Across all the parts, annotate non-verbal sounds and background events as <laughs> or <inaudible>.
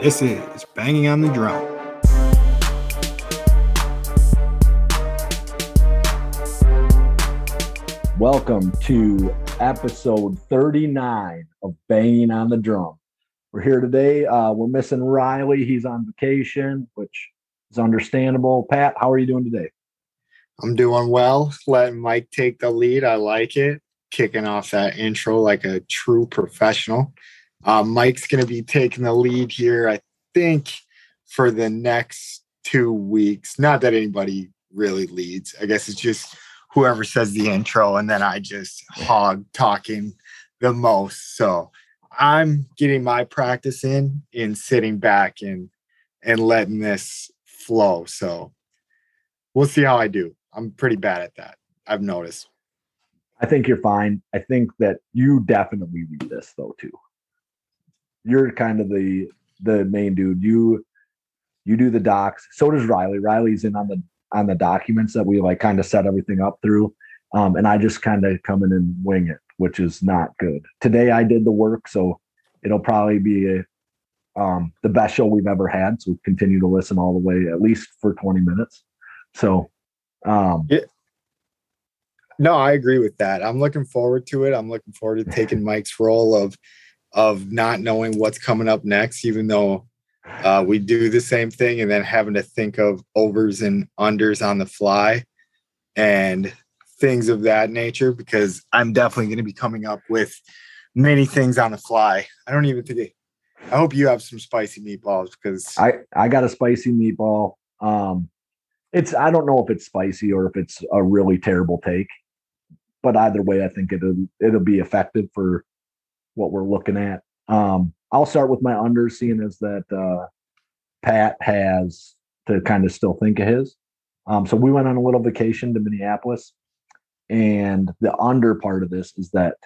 This is Banging on the Drum. Welcome to episode 39 of Banging on the Drum. We're here today. Uh, we're missing Riley. He's on vacation, which is understandable. Pat, how are you doing today? I'm doing well. Letting Mike take the lead. I like it. Kicking off that intro like a true professional. Uh, Mike's going to be taking the lead here, I think, for the next two weeks. Not that anybody really leads. I guess it's just whoever says the intro, and then I just hog talking the most. So I'm getting my practice in in sitting back and and letting this flow. So we'll see how I do. I'm pretty bad at that. I've noticed. I think you're fine. I think that you definitely read this though too. You're kind of the the main dude. You you do the docs. So does Riley. Riley's in on the on the documents that we like kind of set everything up through. Um, and I just kind of come in and wing it, which is not good. Today I did the work, so it'll probably be a, um, the best show we've ever had. So we continue to listen all the way, at least for 20 minutes. So, um, yeah. No, I agree with that. I'm looking forward to it. I'm looking forward to taking <laughs> Mike's role of of not knowing what's coming up next, even though uh, we do the same thing and then having to think of overs and unders on the fly and things of that nature because I'm definitely going to be coming up with many things on the fly. I don't even think I hope you have some spicy meatballs because I I got a spicy meatball. Um, it's I don't know if it's spicy or if it's a really terrible take, but either way, I think it'll it'll be effective for what we're looking at. Um, I'll start with my under, seeing as that uh, Pat has to kind of still think of his. Um, so we went on a little vacation to Minneapolis, and the under part of this is that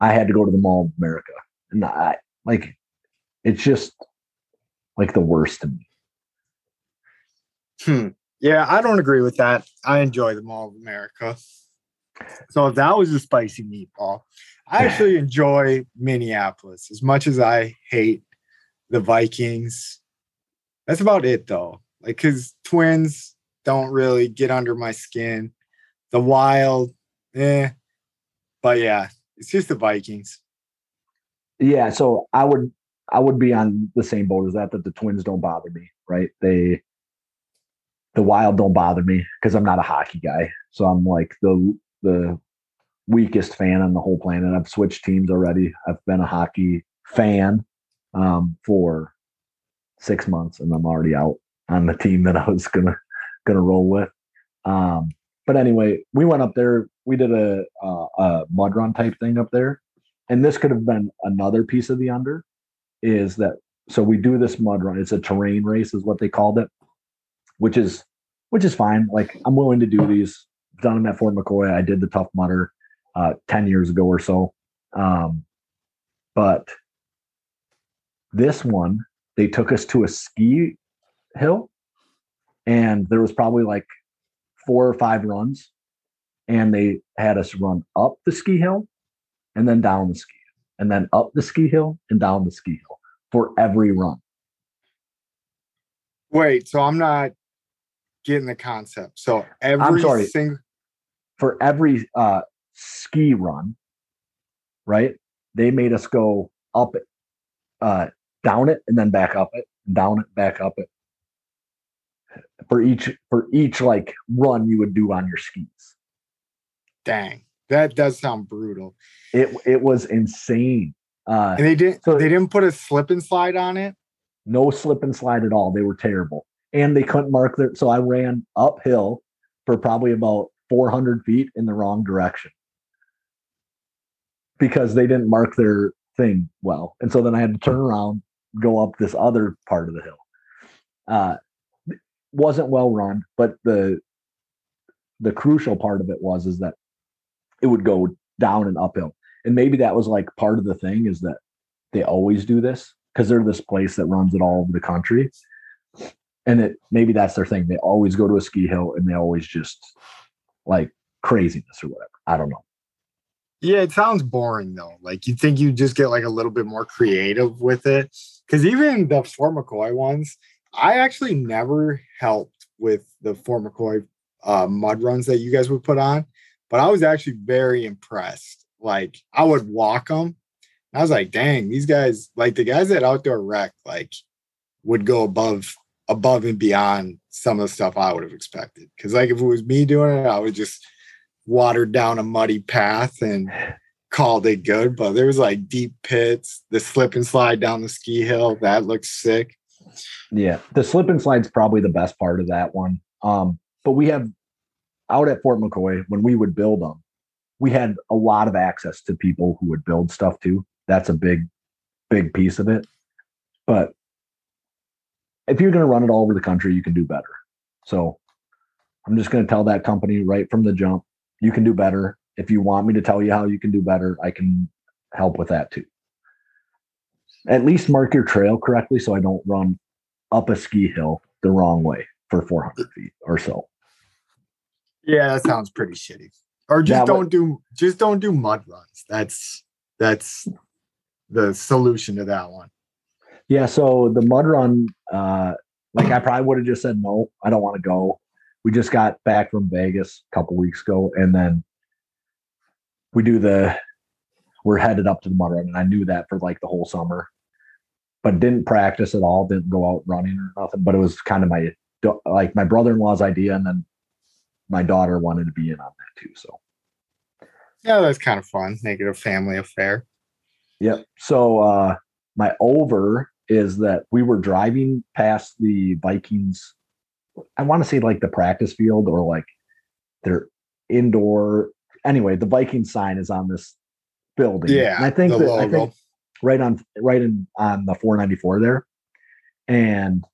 I had to go to the Mall of America, and I like it's just like the worst to me. Hmm. Yeah, I don't agree with that. I enjoy the Mall of America. So that was a spicy meatball. I actually enjoy Minneapolis as much as I hate the Vikings. That's about it though. Like cuz twins don't really get under my skin. The wild eh. But yeah, it's just the Vikings. Yeah, so I would I would be on the same boat as that that the twins don't bother me, right? They the wild don't bother me because I'm not a hockey guy. So I'm like the the weakest fan on the whole planet. I've switched teams already. I've been a hockey fan um, for six months, and I'm already out on the team that I was gonna gonna roll with. Um, but anyway, we went up there. We did a, a, a mud run type thing up there, and this could have been another piece of the under. Is that so? We do this mud run. It's a terrain race, is what they called it, which is which is fine. Like I'm willing to do these. Done them at Fort McCoy. I did the Tough Mudder uh, 10 years ago or so. Um, but this one, they took us to a ski hill, and there was probably like four or five runs, and they had us run up the ski hill and then down the ski, and then up the ski hill and down the ski hill for every run. Wait, so I'm not getting the concept. So every I'm sorry. single For every uh, ski run, right? They made us go up it, uh, down it, and then back up it, down it, back up it. For each for each like run you would do on your skis. dang, that does sound brutal. It it was insane. Uh, And they didn't So- they didn't put a slip and slide on it. no slip and slide at all. They were terrible, and they couldn't mark their. So I ran uphill for probably about 400 feet in the wrong direction because they didn't mark their thing well, and so then I had to turn around, go up this other part of the hill. Uh, wasn't well run, but the the crucial part of it was is that it would go down and uphill, and maybe that was like part of the thing is that they always do this because they're this place that runs it all over the country. And it maybe that's their thing. They always go to a ski hill and they always just like craziness or whatever. I don't know. Yeah, it sounds boring though. Like you think you just get like a little bit more creative with it. Cause even the Fort McCoy ones, I actually never helped with the Fort McCoy uh, mud runs that you guys would put on, but I was actually very impressed. Like I would walk them. I was like, dang, these guys, like the guys at Outdoor Rec, like would go above above and beyond some of the stuff I would have expected. Cause like if it was me doing it, I would just watered down a muddy path and <sighs> called it good. But there was like deep pits, the slip and slide down the ski hill. That looks sick. Yeah, the slip and slide's probably the best part of that one. Um, but we have out at Fort McCoy when we would build them, we had a lot of access to people who would build stuff too. That's a big, big piece of it. But if you're going to run it all over the country, you can do better. So I'm just going to tell that company right from the jump, you can do better. If you want me to tell you how you can do better, I can help with that too. At least mark your trail correctly so I don't run up a ski hill the wrong way for 400 feet or so. Yeah, that sounds pretty shitty. Or just but- don't do just don't do mud runs. That's that's the solution to that one. Yeah, so the mud run, uh, like I probably would have just said no, I don't want to go. We just got back from Vegas a couple weeks ago, and then we do the we're headed up to the mud run, and I knew that for like the whole summer, but didn't practice at all, didn't go out running or nothing. But it was kind of my like my brother in law's idea, and then my daughter wanted to be in on that too. So Yeah, that's kind of fun. Make it a family affair. Yep. So uh my over is that we were driving past the Vikings. I want to say like the practice field or like their indoor. Anyway, the Viking sign is on this building. Yeah. And I think that I think right on right in on the 494 there. And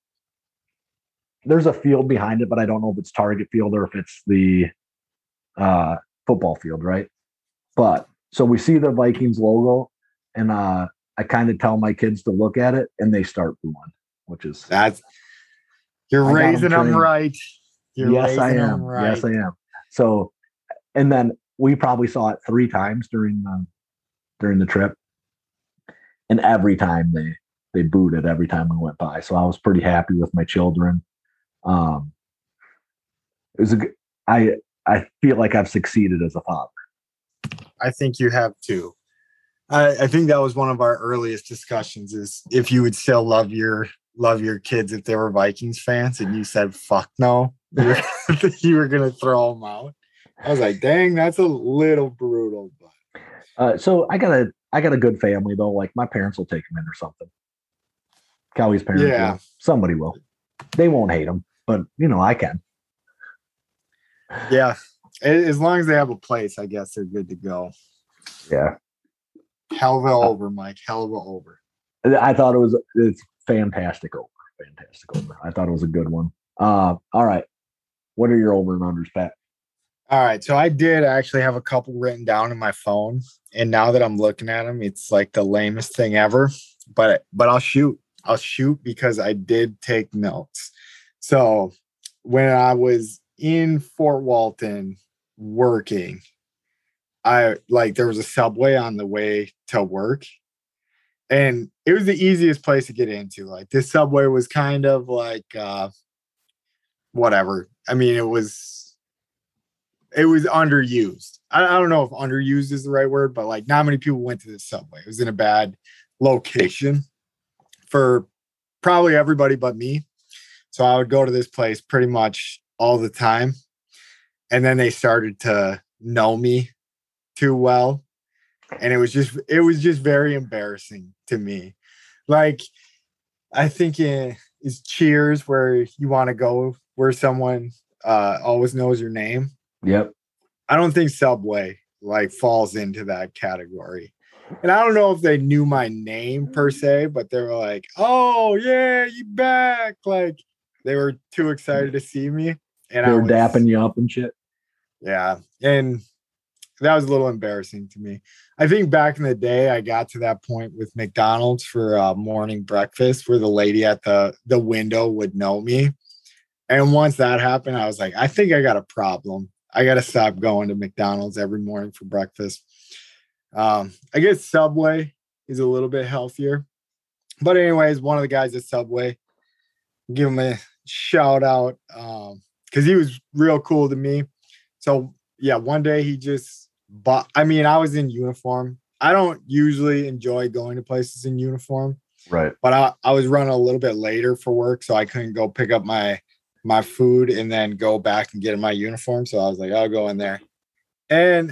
there's a field behind it, but I don't know if it's Target Field or if it's the uh football field, right? But so we see the Vikings logo and uh I kind of tell my kids to look at it and they start booing, which is That's you're I raising them trained. right. You're yes, I am. Right. Yes, I am. So, and then we probably saw it three times during the during the trip, and every time they they booed it every time we went by. So I was pretty happy with my children. Um, it was a. I I feel like I've succeeded as a father. I think you have too. I, I think that was one of our earliest discussions is if you would still love your love your kids if they were Vikings fans and you said fuck no. <laughs> You <laughs> were, gonna throw them out. I was like, dang, that's a little brutal, but Uh, so I got a I got a good family though. Like my parents will take them in or something. Cowie's parents, Yeah. will. somebody will. They won't hate them, but you know I can. yeah. As long as they have a place, I guess they're good to go. Yeah, Hell of a over, Mike. Hell of a over. I thought it was it's fantastic over, fantastic over. I thought it was a good one. Uh, all right, what are your over and unders, Pat? All right, so I did actually have a couple written down in my phone, and now that I'm looking at them, it's like the lamest thing ever. But but I'll shoot. I'll shoot because I did take notes. So when I was in Fort Walton working, I like there was a subway on the way to work, and it was the easiest place to get into. Like this subway was kind of like uh whatever. I mean, it was it was underused. I, I don't know if underused is the right word, but like not many people went to this subway. It was in a bad location for probably everybody but me. So I would go to this place pretty much all the time. And then they started to know me too well. And it was just it was just very embarrassing to me. Like I think it is cheers where you want to go where someone uh always knows your name. Yep. I don't think Subway like falls into that category. And I don't know if they knew my name per se, but they were like, "Oh yeah, you back!" Like they were too excited to see me, and They I were was, dapping you up and shit. Yeah, and that was a little embarrassing to me. I think back in the day, I got to that point with McDonald's for uh, morning breakfast, where the lady at the the window would know me, and once that happened, I was like, I think I got a problem. I got to stop going to McDonald's every morning for breakfast. Um, I guess Subway is a little bit healthier. But anyways, one of the guys at Subway, give him a shout out um because he was real cool to me. So yeah, one day he just bought. I mean, I was in uniform. I don't usually enjoy going to places in uniform, Right. but I, I was running a little bit later for work, so I couldn't go pick up my my food and then go back and get in my uniform. So I was like, I'll go in there. And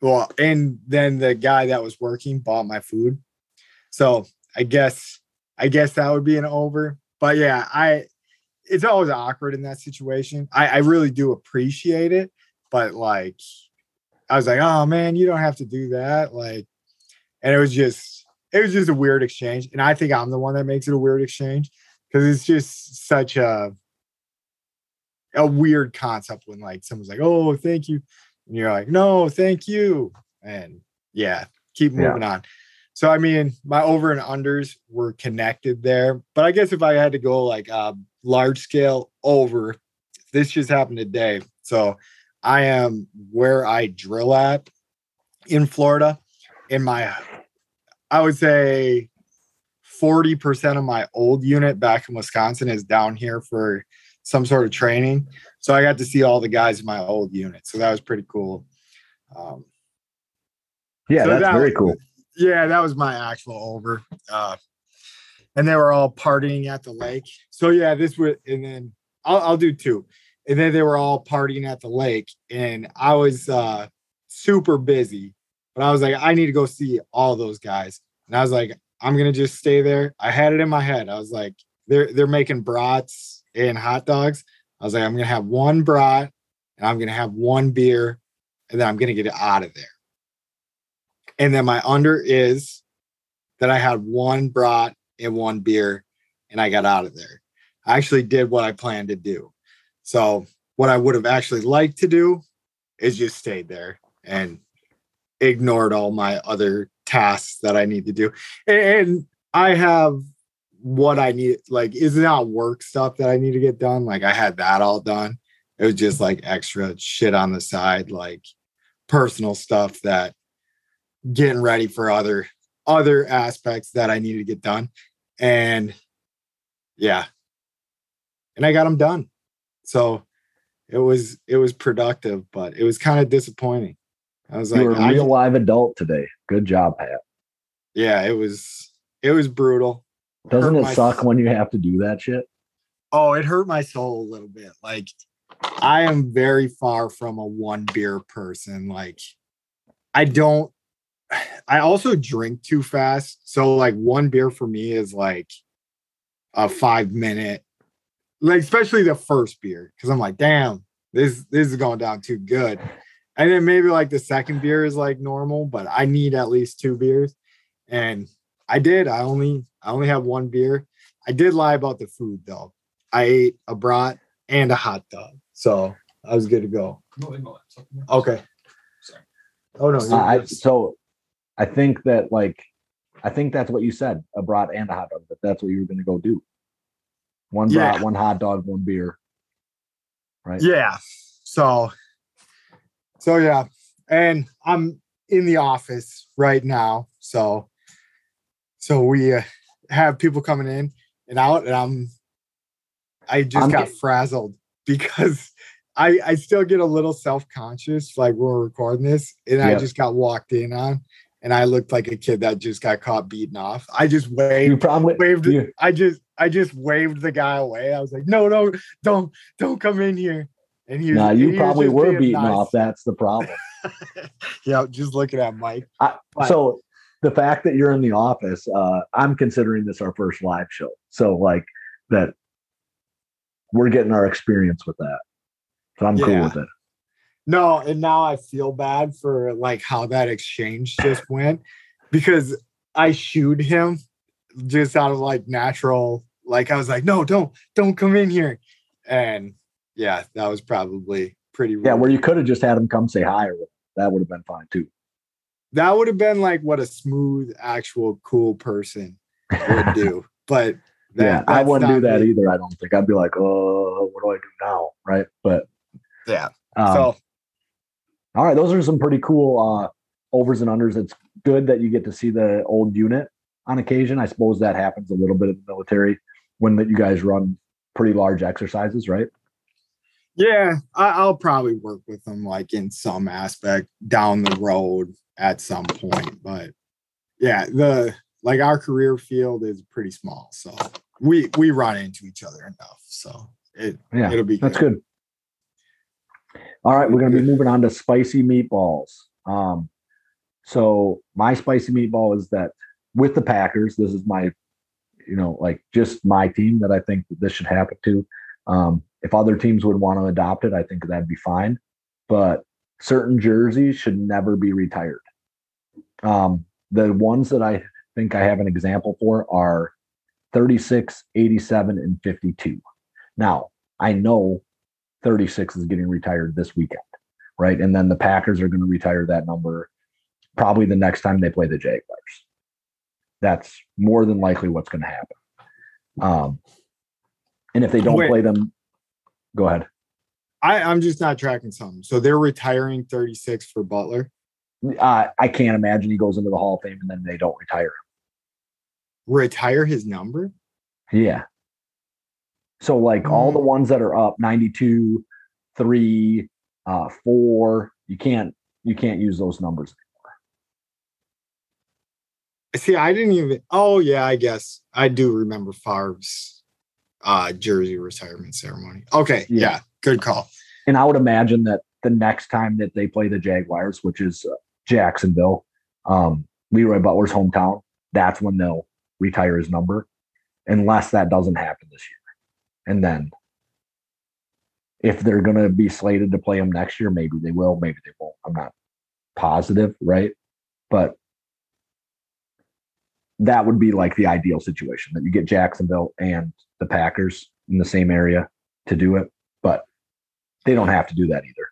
well, and then the guy that was working bought my food. So I guess I guess that would be an over. But yeah, I it's always awkward in that situation. I, I really do appreciate it, but like I was like, oh man, you don't have to do that. Like, and it was just it was just a weird exchange. And I think I'm the one that makes it a weird exchange because it's just such a a weird concept when like someone's like, oh, thank you. And you're like, no, thank you. And yeah, keep Yeah. moving on. So I mean, my over and unders were connected there, but I guess if I had to go like uh, large scale over, this just happened today. So I am where I drill at in Florida. In my, I would say, forty percent of my old unit back in Wisconsin is down here for some sort of training. So I got to see all the guys in my old unit. So that was pretty cool. Um, Yeah, So that's that very was- cool. yeah, that was my actual over. Uh, and they were all partying at the lake. So yeah, this would, and then I'll, I'll do two. And then they were all partying at the lake, and I was uh, super busy. But I was like, I need to go see all those guys. And I was like, I'm gonna just stay there. I had it in my head. I was like, they're they're making brats and hot dogs. I was like, I'm gonna have one brat, and I'm gonna have one beer, and then I'm gonna get it out of there. And then my under is that I had one brat and one beer and I got out of there. I actually did what I planned to do. So, what I would have actually liked to do is just stayed there and ignored all my other tasks that I need to do. And, I have what I need, like, is not work stuff that I need to get done. Like, I had that all done. It was just like extra shit on the side, like personal stuff that getting ready for other other aspects that I needed to get done. And yeah. And I got them done. So it was it was productive, but it was kind of disappointing. I was like, you were a real live adult today. Good job, Pat. yeah, it was it was brutal. Doesn't it my- suck when you have to do that shit? Oh, it hurt my soul a little bit. Like I am very far from a one beer person. Like I don't I also drink too fast. So like one beer for me is like a 5 minute like especially the first beer cuz I'm like, "Damn, this this is going down too good." And then maybe like the second beer is like normal, but I need at least two beers. And I did. I only I only have one beer. I did lie about the food though. I ate a brat and a hot dog. So I was good to go. Okay. Sorry. Oh no. you're I, so I think that like I think that's what you said, a brat and a hot dog, but that's what you were gonna go do. One brat, Yeah. one hot dog, one beer. Right. yeah. So so yeah. And I'm in the office right now. So so we uh, have people coming in and out and I'm I just I'm got get- frazzled <laughs> because I I still get a little self-conscious like we're recording this and I just got walked in on and I looked like a kid that just got caught beating off. I just waved. You probably waved you- I just I just waved the guy away. I was like, no, no, don't don't come in here. And he was, Nah, you was probably were beaten nice. off. That's the problem. <laughs> yeah, just looking at Mike. I, so the fact that you're in the office, uh, I'm considering this our first live show. So like that we're getting our experience with that. So I'm cool with it. No, and now I feel bad for like how that exchange just went because I shooed him just out of like natural, like I was like, no, don't, don't come in here. And yeah, that was probably pretty Yeah, where you could have just had him come say hi or that would have been fine too. that would have been like what a smooth, actual cool person would do. <laughs> But that, yeah, I wouldn't do that me. either. I don't think I'd be like, oh, what do I do now? Right. But Yeah. um, so all right, those are some pretty cool uh overs and unders. It's good that you get to see the old unit on occasion. I suppose that happens a little bit in the military when that you guys run pretty large exercises, right? Yeah, I, I'll probably work with them like in some aspect down the road at some point. But yeah, the like our career field is pretty small, so we we run into each other enough. So it Yeah, it'll be That's good. All right, we're gonna be moving on to spicy meatballs. Um, so my spicy meatball is that with the Packers, this is my, you know, like just my team that I think that this should happen to. Um, if other teams would want to adopt it, I think that'd be fine. But certain jerseys should never be retired. Um, the ones that I think I have an example for are 36, 87, and 52. Now, I know 36 is getting retired this weekend, right? And then the Packers are going to retire that number probably the next time they play the Jaguars. That's more than likely what's going to happen. Um, and if they don't Wait. play them, go ahead. I, I'm just not tracking something. So they're retiring 36 for Butler. Uh, I can't imagine he goes into the Hall of Fame and then they don't retire him. Retire his number? Yeah. So like all the ones that are up 92, 3, uh, 4, you can't you can't use those numbers. See, I didn't even. Oh yeah, I guess I do remember Favre's uh, jersey retirement ceremony. Okay, Yeah. yeah, good call. And I would imagine that the next time that they play the Jaguars, which is uh, Jacksonville, um, Leroy Butler's hometown, that's when they'll retire his number, unless that doesn't happen this year. And then, if they're going to be slated to play him next year, maybe they will, maybe they won't. I'm not positive, right? But that would be like the ideal situation that you get Jacksonville and the Packers in the same area to do it. But they don't have to do that either.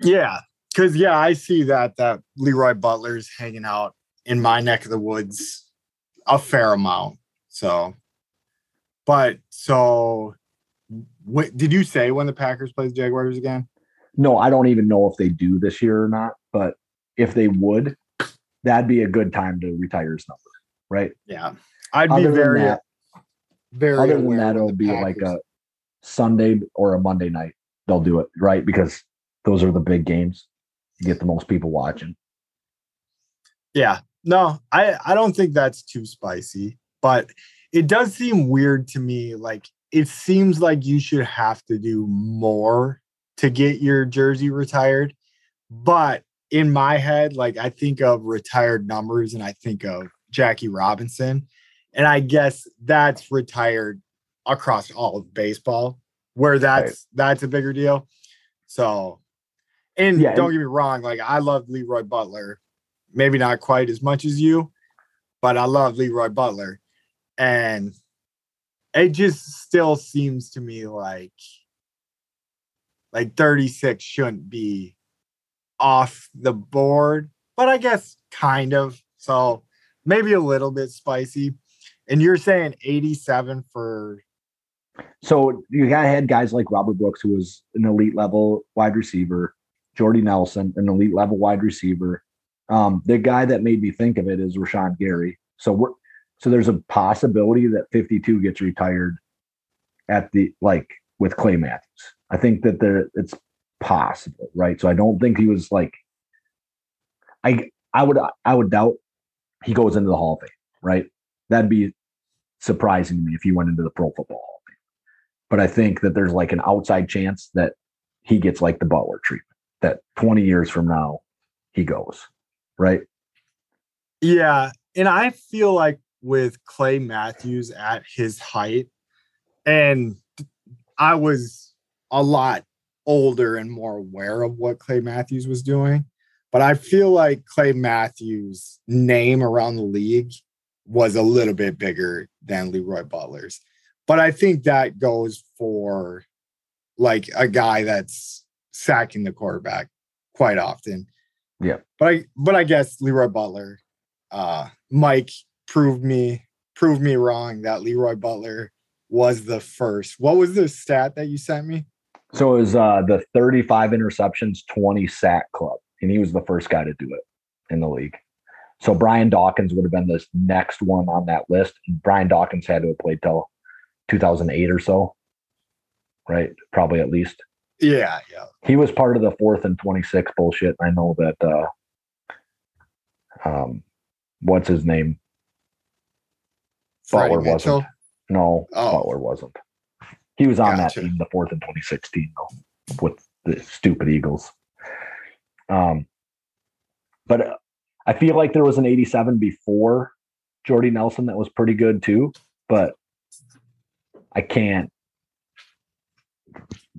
Yeah, because yeah, I see that that Leroy Butler's hanging out in my neck of the woods a fair amount. So, but so, what did you say when the Packers play the Jaguars again? No, I don't even know if they do this year or not, but if they would, that'd be a good time to retire his number, right? Yeah, I'd be Other than very, that, very. other than that, it'll the be like a Sunday or a Monday night. They'll do it, right? Because those are the big games. You get the most people watching. Yeah. No, I I don't think that's too spicy, but it does seem weird to me like it seems like you should have to do more to get your jersey retired. But in my head, like I think of retired numbers and I think of Jackie Robinson. And I guess that's retired across all of baseball, where that's that's a bigger deal. So and Yeah, don't and- get me wrong, like I love Leroy Butler, maybe not quite as much as you, but I love Leroy Butler. And it just still seems to me like like 36 shouldn't be off the board, but I guess kind of. So maybe a little bit spicy. And you're saying 87 for So you got had guys like Robert Brooks, who was an elite level wide receiver, Jordy Nelson, an elite level wide receiver. Um, the guy that made me think of it is Rashan Gary. So we're so there's a possibility that 52 gets retired at the like with Clay Matthews. I think that there it's possible, right? So I don't think he was like I I would I would doubt he goes into the Hall of Fame, right? That'd be surprising to me if he went into the Pro Football Hall of Fame but I think that there's like an outside chance that he gets like the Butler treatment. That 20 years from now, he goes right. Yeah, and I feel like with Clay Matthews at his height, and I was a lot older and more aware of what Clay Matthews was doing, but I feel like Clay Matthews' name around the league was a little bit bigger than Leroy Butler's. But I think that goes for like a guy that's sacking the quarterback quite often. Yeah. But I but I guess Leroy Butler uh Mike proved me proved me wrong that Leroy Butler was the first. What was the stat that you sent me? So it was uh, the 35 interceptions, 20 sack club, and he was the first guy to do it. in the league. So Brian Dawkins would have been the next one on that list. Brian Dawkins had to have played till 2008 or so, right? Probably at least. Yeah, yeah. He was part of the fourth and 26 bullshit. I know that, uh, um, what's his name? Freddie Butler Mitchell. wasn't. No, Oh. Butler wasn't. He was on Gotcha. that team, the fourth and 2016, though, with the stupid Eagles. Um, but uh, I feel like there was an 87 before Jordy Nelson that was pretty good too, but I can't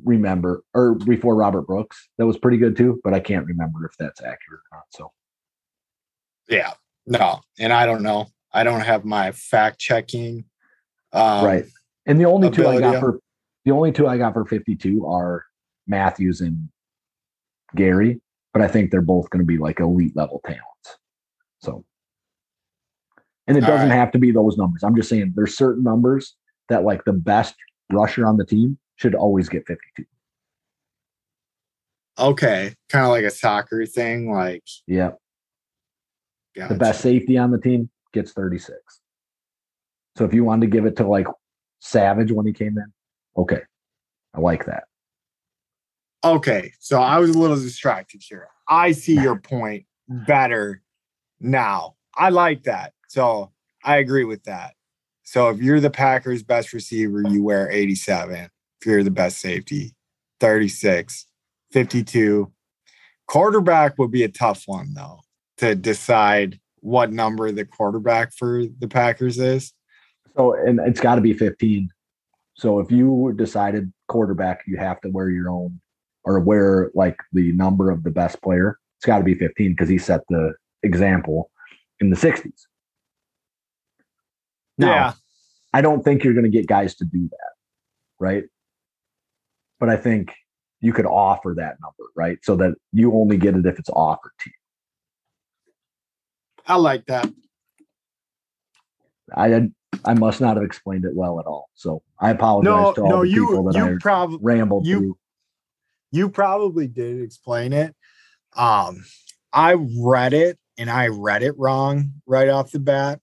remember, or before Robert Brooks that was pretty good too, but I can't remember if that's accurate or not. So, Yeah. No, and I don't know. I don't have my fact checking. Um, right. And the only two I got for the only two I got for 52 are Matthews and Gary, but I think they're both going to be like elite level talents. So, and it All doesn't right. have to be those numbers. I'm just saying there's certain numbers that like the best rusher on the team should always get 52. Okay. Kind of like a soccer thing. Like, Yeah. gotcha. The best safety on the team gets 36. So if you wanted to give it to like Savage when he came in, okay. I like that. Okay, so I was a little distracted here. I see your point better now. I like that. So I agree with that. So if you're the Packers' best receiver, you wear 87. If you're the best safety, 36, 52. Quarterback would be a tough one, though, to decide what number the quarterback for the Packers is. So, and it's got to be 15. So if you decided quarterback, you have to wear your own or wear like the number of the best player. It's got to be 15 because he set the example in the 60s. Now, I don't think you're going to get guys to do that, right? But I think you could offer that number, right? So that you only get it if it's offered to you. I like that. I I must not have explained it well at all. So I apologize No, to all no, the people you that I you probably rambled you- through. You probably did explain it. Um, I read it and I read it wrong right off the bat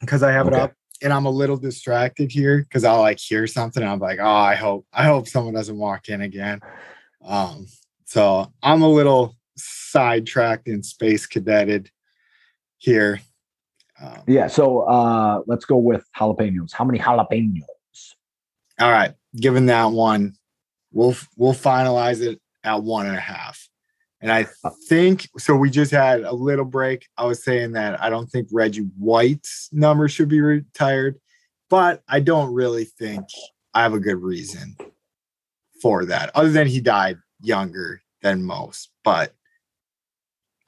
because I have it up and I'm a little distracted here because I'll like hear something. And I'm like, oh, I hope, I hope someone doesn't walk in again. Um, so I'm a little sidetracked and space cadeted here. Um, Yeah. So uh let's go with jalapenos. How many jalapenos? All right, given that one, we'll we'll finalize it at one and a half. And I think so. We just had a little break. I was saying that I don't think Reggie White's number should be retired, but I don't really think I have a good reason for that, other than he died younger than most. But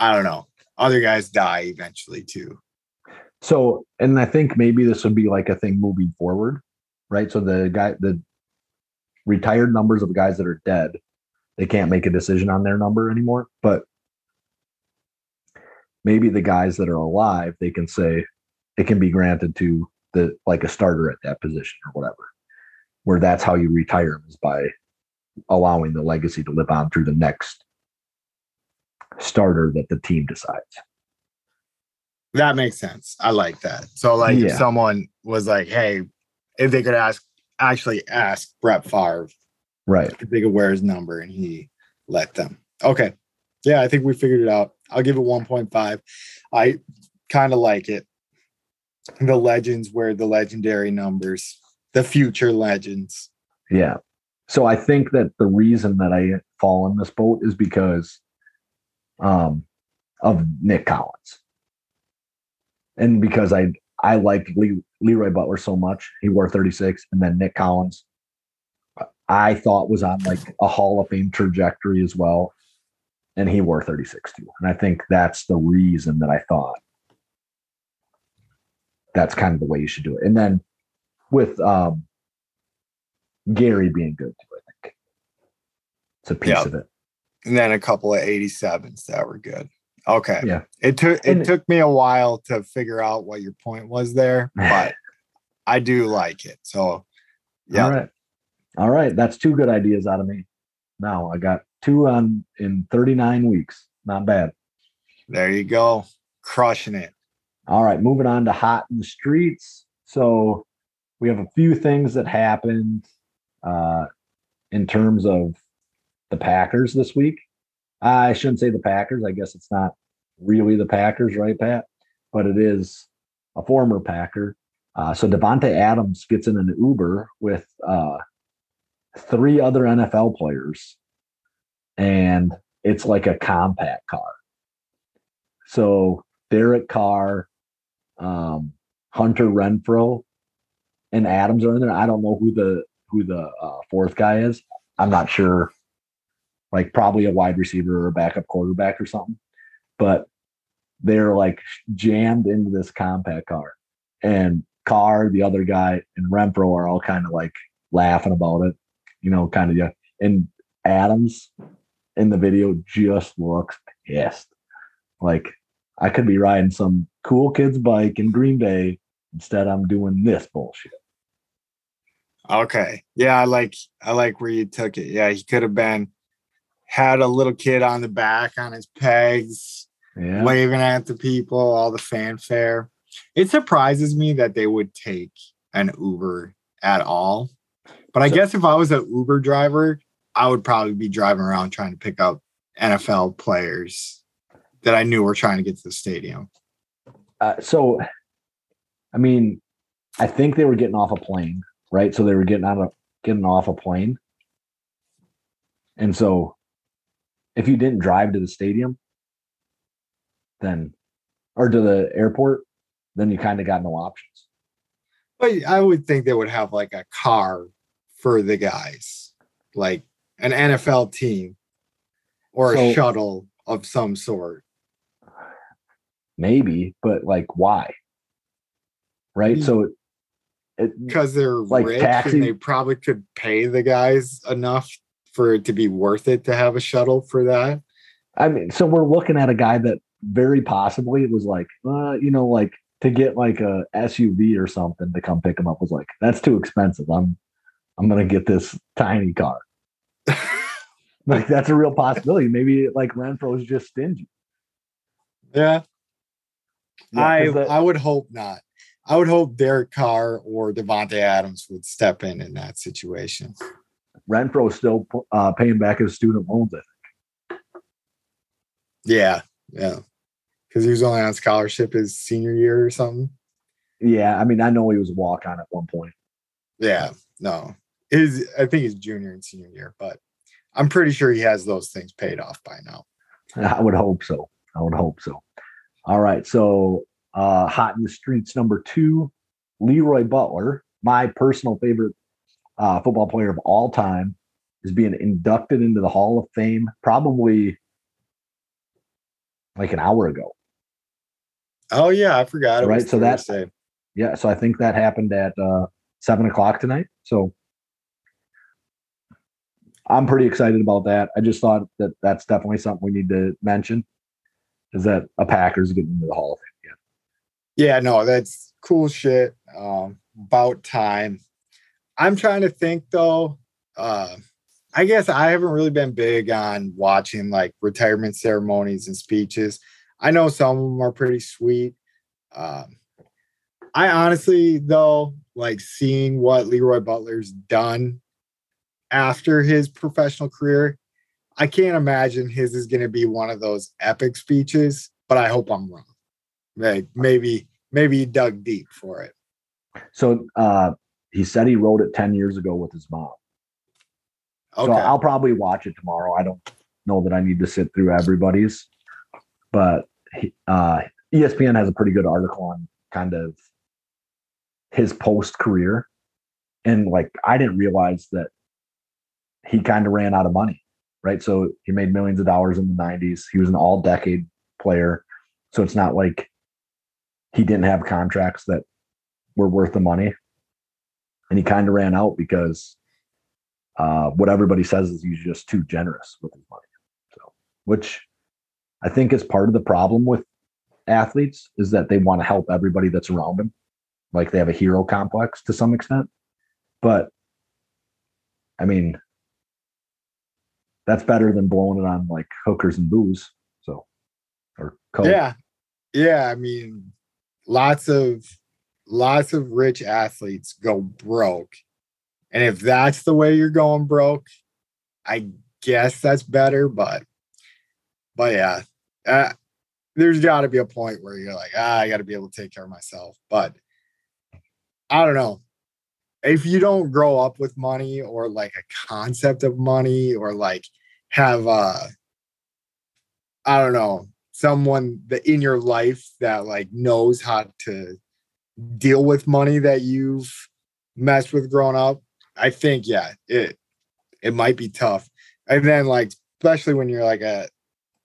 I don't know. Other guys die eventually too. So, and I think maybe this would be like a thing moving forward, right? So the guy, the retired numbers of guys that are dead, they can't make a decision on their number anymore. But maybe the guys that are alive, they can say it can be granted to the like a starter at that position or whatever. Where that's how you retire them is by allowing the legacy to live on through the next starter that the team decides. That makes sense. I like that. So, like, if someone was like, "Hey, if they could ask, actually ask Brett Favre Right. if they could wear his number," and he let them. Okay, yeah, I think we figured it out. I'll give it one point five. I kind of like it. The legends wear the legendary numbers. The future legends. Yeah. So I think that the reason that I fall in this boat is because um of Nick Collins. And because I I liked Lee, Leroy Butler so much. He wore 36 and then Nick Collins I thought was on like a Hall of Fame trajectory as well. And he wore 36 too. And I think that's the reason that I thought that's kind of the way you should do it. And then with um Gary being good too, I think. It's a piece Yep. of it. and then a couple of 87s that were good. Okay. Yeah. It took it And- took me a while to figure out what your point was there, <laughs> but I do like it. So yeah. All right. All right. That's two good ideas out of me. Now I got two on in 39 weeks. Not bad. There you go. Crushing it. All right, moving on to hot in the streets. So we have a few things that happened uh, in terms of the Packers this week. I shouldn't say the Packers. I guess it's not really the Packers, right, Pat? But it is a former Packer. Uh, so Davante Adams gets in an Uber with uh, three other NFL players, and it's like a compact car. So Derek Carr, um, Hunter Renfrow, and Adams are in there. I don't know who the who the uh, fourth guy is. I'm not sure. Like probably a wide receiver or a backup quarterback or something. But they're like jammed into this compact car, and Carr, the other guy, and Renfrow are all kind of like laughing about it. You know, kind of yeah. And Adams in the video just looks pissed. Like I could be riding some cool kid's bike in Green Bay. Instead, I'm doing this bullshit. Okay. Yeah, I like I like where you took it. Yeah, he could have been had a little kid on the back on his pegs, Yeah. waving at the people, all the fanfare. It surprises me that they would take an Uber at all. But I So- guess if I was an Uber driver, I would probably be driving around trying to pick up NFL players that I knew were trying to get to the stadium. Uh, so, I mean, I think they were getting off a plane, right? So they were getting out of getting off a plane, and so if you didn't drive to the stadium, then or to the airport, then you kind of got no options. But I would think they would have like a car for the guys, like an NFL team or So- a shuttle of some sort. Maybe, but like, why? Right. Mm. So, it, Because they're Like rich taxi- and they probably could pay the guys enough for it to be worth it to have a shuttle for that. I mean, so we're looking at a guy that very possibly was like, uh, you know, like to get like a SUV or something to come pick him up was like, that's too expensive. I'm, I'm gonna get this tiny car. <laughs> Like that's a real possibility. Maybe like Renfrow is just stingy. yeah. Yeah, I the- I would hope not. I would hope Derek Carr or Davante Adams would step in in that situation. Renfrow is still uh, paying back his student loans. I think. Yeah, yeah. Because he was only on scholarship his senior year or something. Yeah, I mean, I know he was a walk on at one point. Yeah, no. His I think his junior and senior year, but I'm pretty sure he has those things paid off by now. I would hope so. I would hope so. All right. So, uh, hot in the streets number two, Leroy Butler, my personal favorite uh, football player of all time, is being inducted into the Hall of Fame probably like an hour ago. Oh yeah, I forgot. Right, so that's Yeah. So I think that happened at uh, seven o'clock tonight. So I'm pretty excited about that. I just thought that that's definitely something we need to mention is that a Packers getting into the Hall of Fame. Yeah, no, that's cool shit. Um, about time. I'm trying to think though. Uh, I guess I haven't really been big on watching like retirement ceremonies and speeches. I know some of them are pretty sweet. Um, I honestly, though, like seeing what Leroy Butler's done after his professional career, I can't imagine his is going to be one of those epic speeches, but I hope I'm wrong. Like maybe, maybe he dug deep for it. So uh, he said he wrote it 10 years ago with his mom. Okay. So I'll probably watch it tomorrow. I don't know that I need to sit through everybody's, but uh, ESPN has a pretty good article on kind of his post career. And like, I didn't realize that he kind of ran out of money, right? So he made millions of dollars in the 90s. He was an all decade player. So it's not like he didn't have contracts that were worth the money. And he kind of ran out because uh, what everybody says is he's just too generous with his money. So, which I think is part of the problem with athletes is that they want to help everybody that's around them. Like they have a hero complex to some extent. But I mean, that's better than blowing it on like hookers and booze. So or Coke. Yeah. Yeah. I mean, lots of lots of rich athletes go broke. And if that's the way you're going broke, I guess that's better. But but yeah, uh, there's got to be a point where you're like, ah, I got to be able to take care of myself. But I don't know. If you don't grow up with money or like a concept of money or like have uh I don't know, someone that in your life that like knows how to deal with money that you've messed with growing up, I think yeah, it it might be tough. And then like especially when you're like a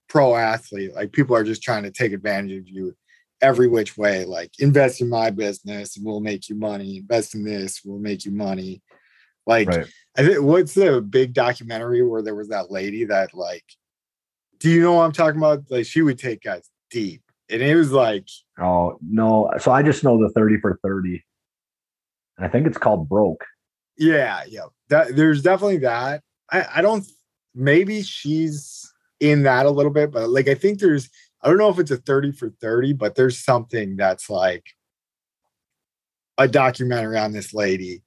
pro athlete, like people are just trying to take advantage of you every which way. Like invest in my business and we'll make you money. Invest in this, we'll make you money. Like Right. I think what's the big documentary where there was that lady that like, do you know what I'm talking about? Like she would take guys deep, and it was like, Oh no. So I just know the 30 for 30. And I think it's called broke. yeah, yeah. That there's definitely that. I I don't. Maybe she's in that a little bit, but like I think there's. I don't know if it's a 30 for 30, but there's something that's like a documentary on this lady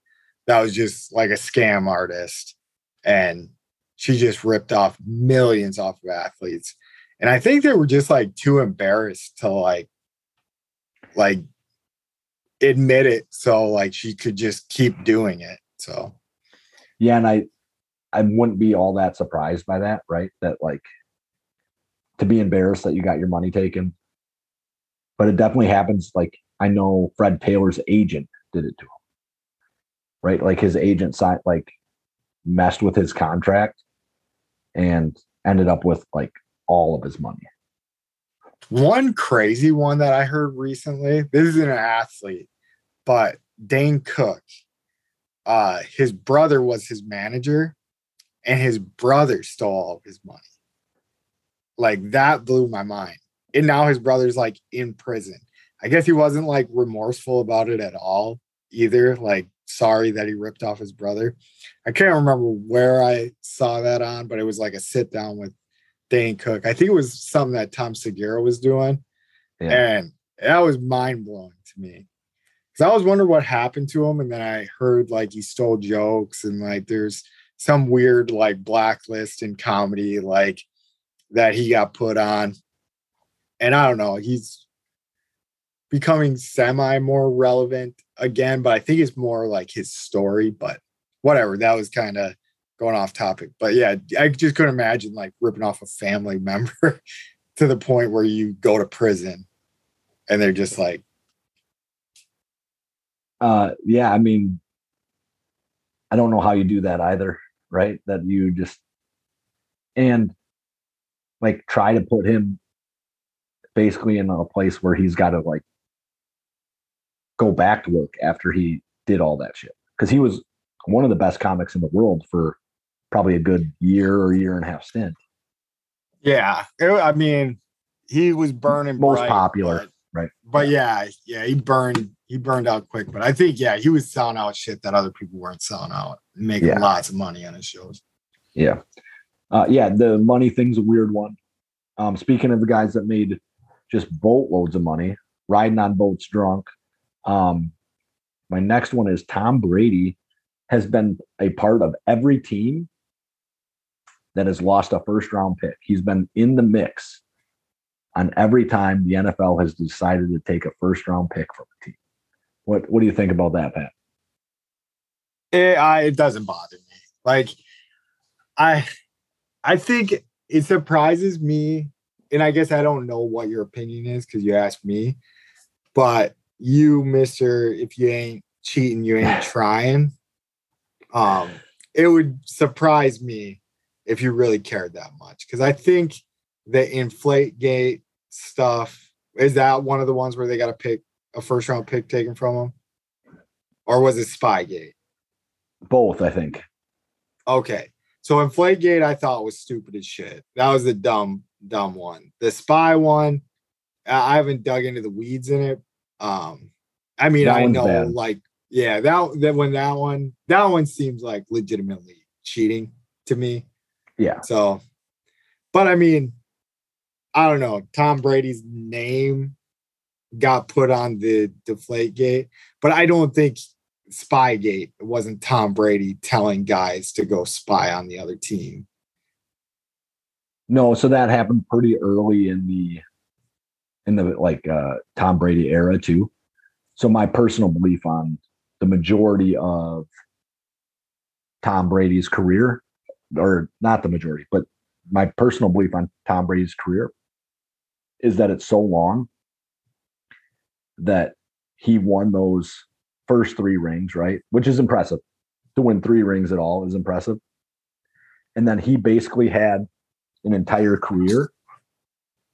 that was just like a scam artist and she just ripped off millions off of athletes and i think they were just like too embarrassed to like like admit it so like she could just keep doing it so Yeah, and I I wouldn't be all that surprised by that, right? That like to be embarrassed that you got your money taken. But it definitely happens. Like I know Fred Taylor's agent did it to him. Right? Like his agent signed like messed with his contract and ended up with like all of his money. one crazy one that i heard recently this isn't an athlete but dane cook uh his brother was his manager and his brother stole all of his money. Like that blew my mind. And now his brother's like in prison. I guess he wasn't like remorseful about it at all either like sorry that he ripped off his brother. I can't remember where i saw that on but it was like a sit down with dane cook i think it was something that tom segura was doing Yeah. and that was mind blowing to me. Cause I was wondering what happened to him. And then I heard like he stole jokes and like there's some weird like blacklist in comedy like that he got put on. And I don't know, he's becoming semi more relevant again, but I think it's more like his story, but whatever. That was kind of going off topic. But yeah, I just couldn't imagine like ripping off a family <laughs> member to the point where you go to prison and they're just like, Uh yeah, I mean I don't know how you do that either, right? That you just and like try to put him basically in a place where he's got to like go back to work after he did all that shit because he was one of the best comics in the world for probably a good year or year and a half stint yeah. It- I mean, he was burning Most bright, popular, but- right. But yeah, yeah, he burned. He burned out quick. But I think yeah, he was selling out shit that other people weren't selling out, making Yeah. lots of money on his shows. yeah uh yeah the money thing's a weird one um speaking of the guys that made just boatloads of money riding on boats drunk um my next one is tom brady has been a part of every team that has lost a first round pick he's been in the mix on every time the nfl has decided to take a first round pick from a team what what do you think about that pat It, I, it doesn't bother me. Like, I, I think it surprises me, and I guess I don't know what your opinion is because you asked me, but you, Mister, if you ain't cheating, you ain't <sighs> trying. Um, it would surprise me if you really cared that much because I think the inflate gate stuff is that one of the ones where they got to pick a first round pick taken from them, or was it Spygate? both i think Okay. So Inflategate I thought was stupid as shit. That was the dumb, dumb one. The spy one, I I haven't dug into the weeds in it. Um, I mean, That I know bad. like, yeah, that that when that one, that one seems like legitimately cheating to me. Yeah So, but I mean, I don't know. Tom Brady's name got put on the deflate gate, but I don't think Spygate it wasn't Tom Brady telling guys to go spy on the other team. No, so that happened pretty early in the in the like uh Tom Brady era too. So my personal belief on the majority of Tom Brady's career, or not the majority, but my personal belief on Tom Brady's career is that it's so long that he won those first three rings, right? Which is impressive. To win three rings at all is impressive. And then he basically had an entire career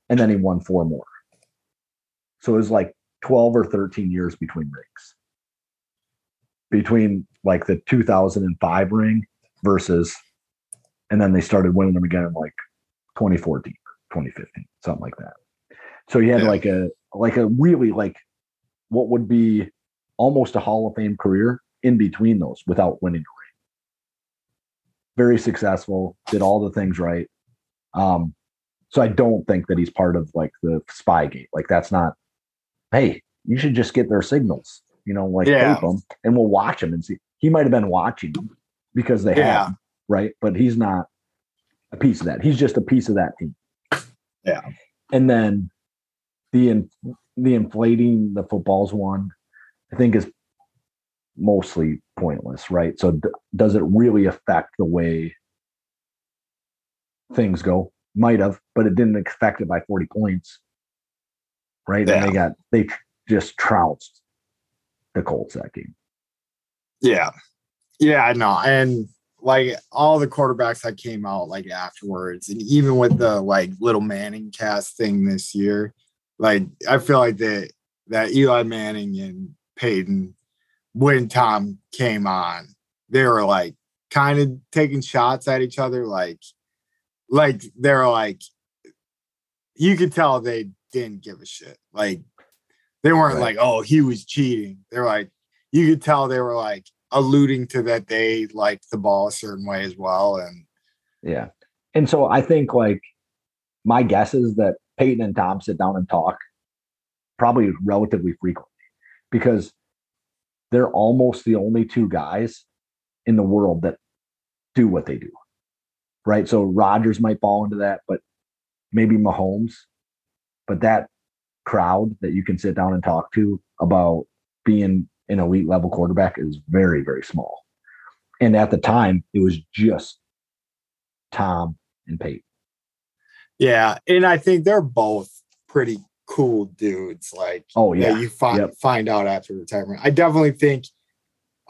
and then he won four more. So it was like 12 or 13 years between rings. Between like the 2005 ring versus, and then they started winning them again in like 2014, 2015, something like that. So he had Yeah. like a, like a really like what would be almost a Hall of Fame career in between those without winning a ring. Very successful, did all the things right. Um, so I don't think that he's part of like the spy Spygate. Like that's not. Hey, you should just get their signals. You know, like Yeah. tape them, and we'll watch them and see. He might have been watching them because they Yeah. have right, but he's not a piece of that. He's just a piece of that team. Yeah. And then the in, the inflating the footballs one, I think is mostly pointless, right? So d- does it really affect the way things go? Might have, but it didn't affect it by 40 points. Right? And they got they tr- just trounced the Colts that game. Yeah. Yeah, I know. And like all the quarterbacks that came out like afterwards, and even with the like little Manning cast thing this year, like I feel like that that Eli Manning and Peyton, when Tom came on, they were like kind of taking shots at each other, like like they're like you could tell they didn't give a shit. Like they weren't Right. like, oh, he was cheating. They're like, you could tell they were like alluding to that they liked the ball a certain way as well. And Yeah. And so I think like my guess is that Peyton and Tom sit down and talk probably relatively frequently because they're almost the only two guys in the world that do what they do. Right. So Rodgers might fall into that, but maybe Mahomes. But that crowd that you can sit down and talk to about being an elite level quarterback is very, very small. And at the time, it was just Tom and Peyton. yeah, and I think they're both pretty cool dudes. Like, Oh, yeah. you find Yep. find out after retirement. I definitely think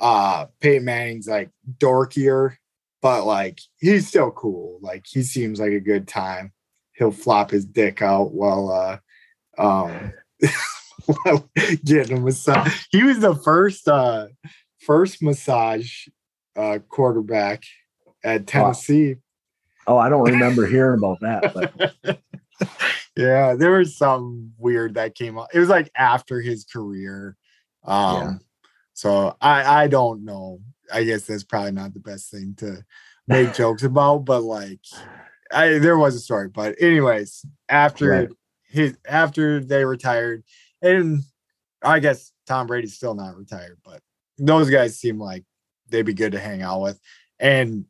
uh Peyton Manning's like dorkier, but like he's still cool. Like he seems like a good time. He'll flop his dick out while uh um <laughs> <laughs> getting a massage. He was the first uh first massage uh quarterback at Tennessee. Oh, I don't remember hearing about that, but <laughs> yeah, there was some weird that came up. It was like after his career. Um Yeah. so I I don't know. I guess that's probably not the best thing to make <laughs> jokes about, but like I there was a story. But anyways, after Right. his after they retired, and I guess Tom Brady's still not retired, but those guys seem like they'd be good to hang out with. And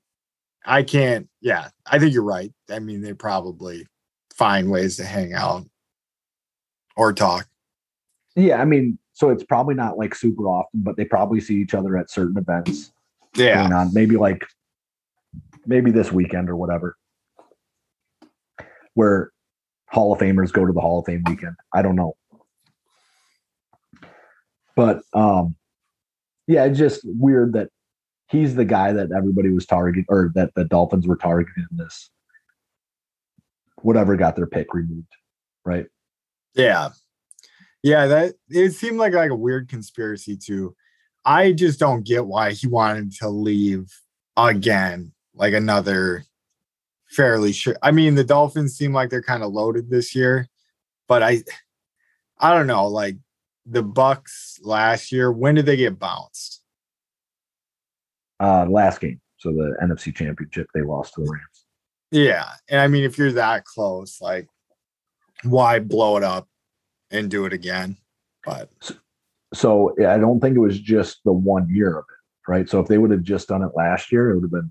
I can't, yeah, I think you're right. I mean, they probably find ways to hang out or talk. yeah, I mean, so it's probably not like super often, but they probably see each other at certain events Yeah. going on. Maybe like maybe this weekend or whatever. Where Hall of Famers go to the Hall of Fame weekend. I don't know. But um yeah, it's just weird that he's the guy that everybody was targeting or that the Dolphins were targeting in this whatever got their pick removed. Right. Yeah. Yeah, that it seemed like like a weird conspiracy too. I just don't get why he wanted to leave again, like another fairly sure. I mean, the Dolphins seem like they're kind of loaded this year, but I I don't know, like the Bucs last year, when did they get bounced? Uh last game. So the NFC championship they lost to the Rams. Yeah. And I mean, if you're that close, like why blow it up and do it again? But So yeah, I don't think it was just the one year of it, right? So if they would have just done it last year, it would have been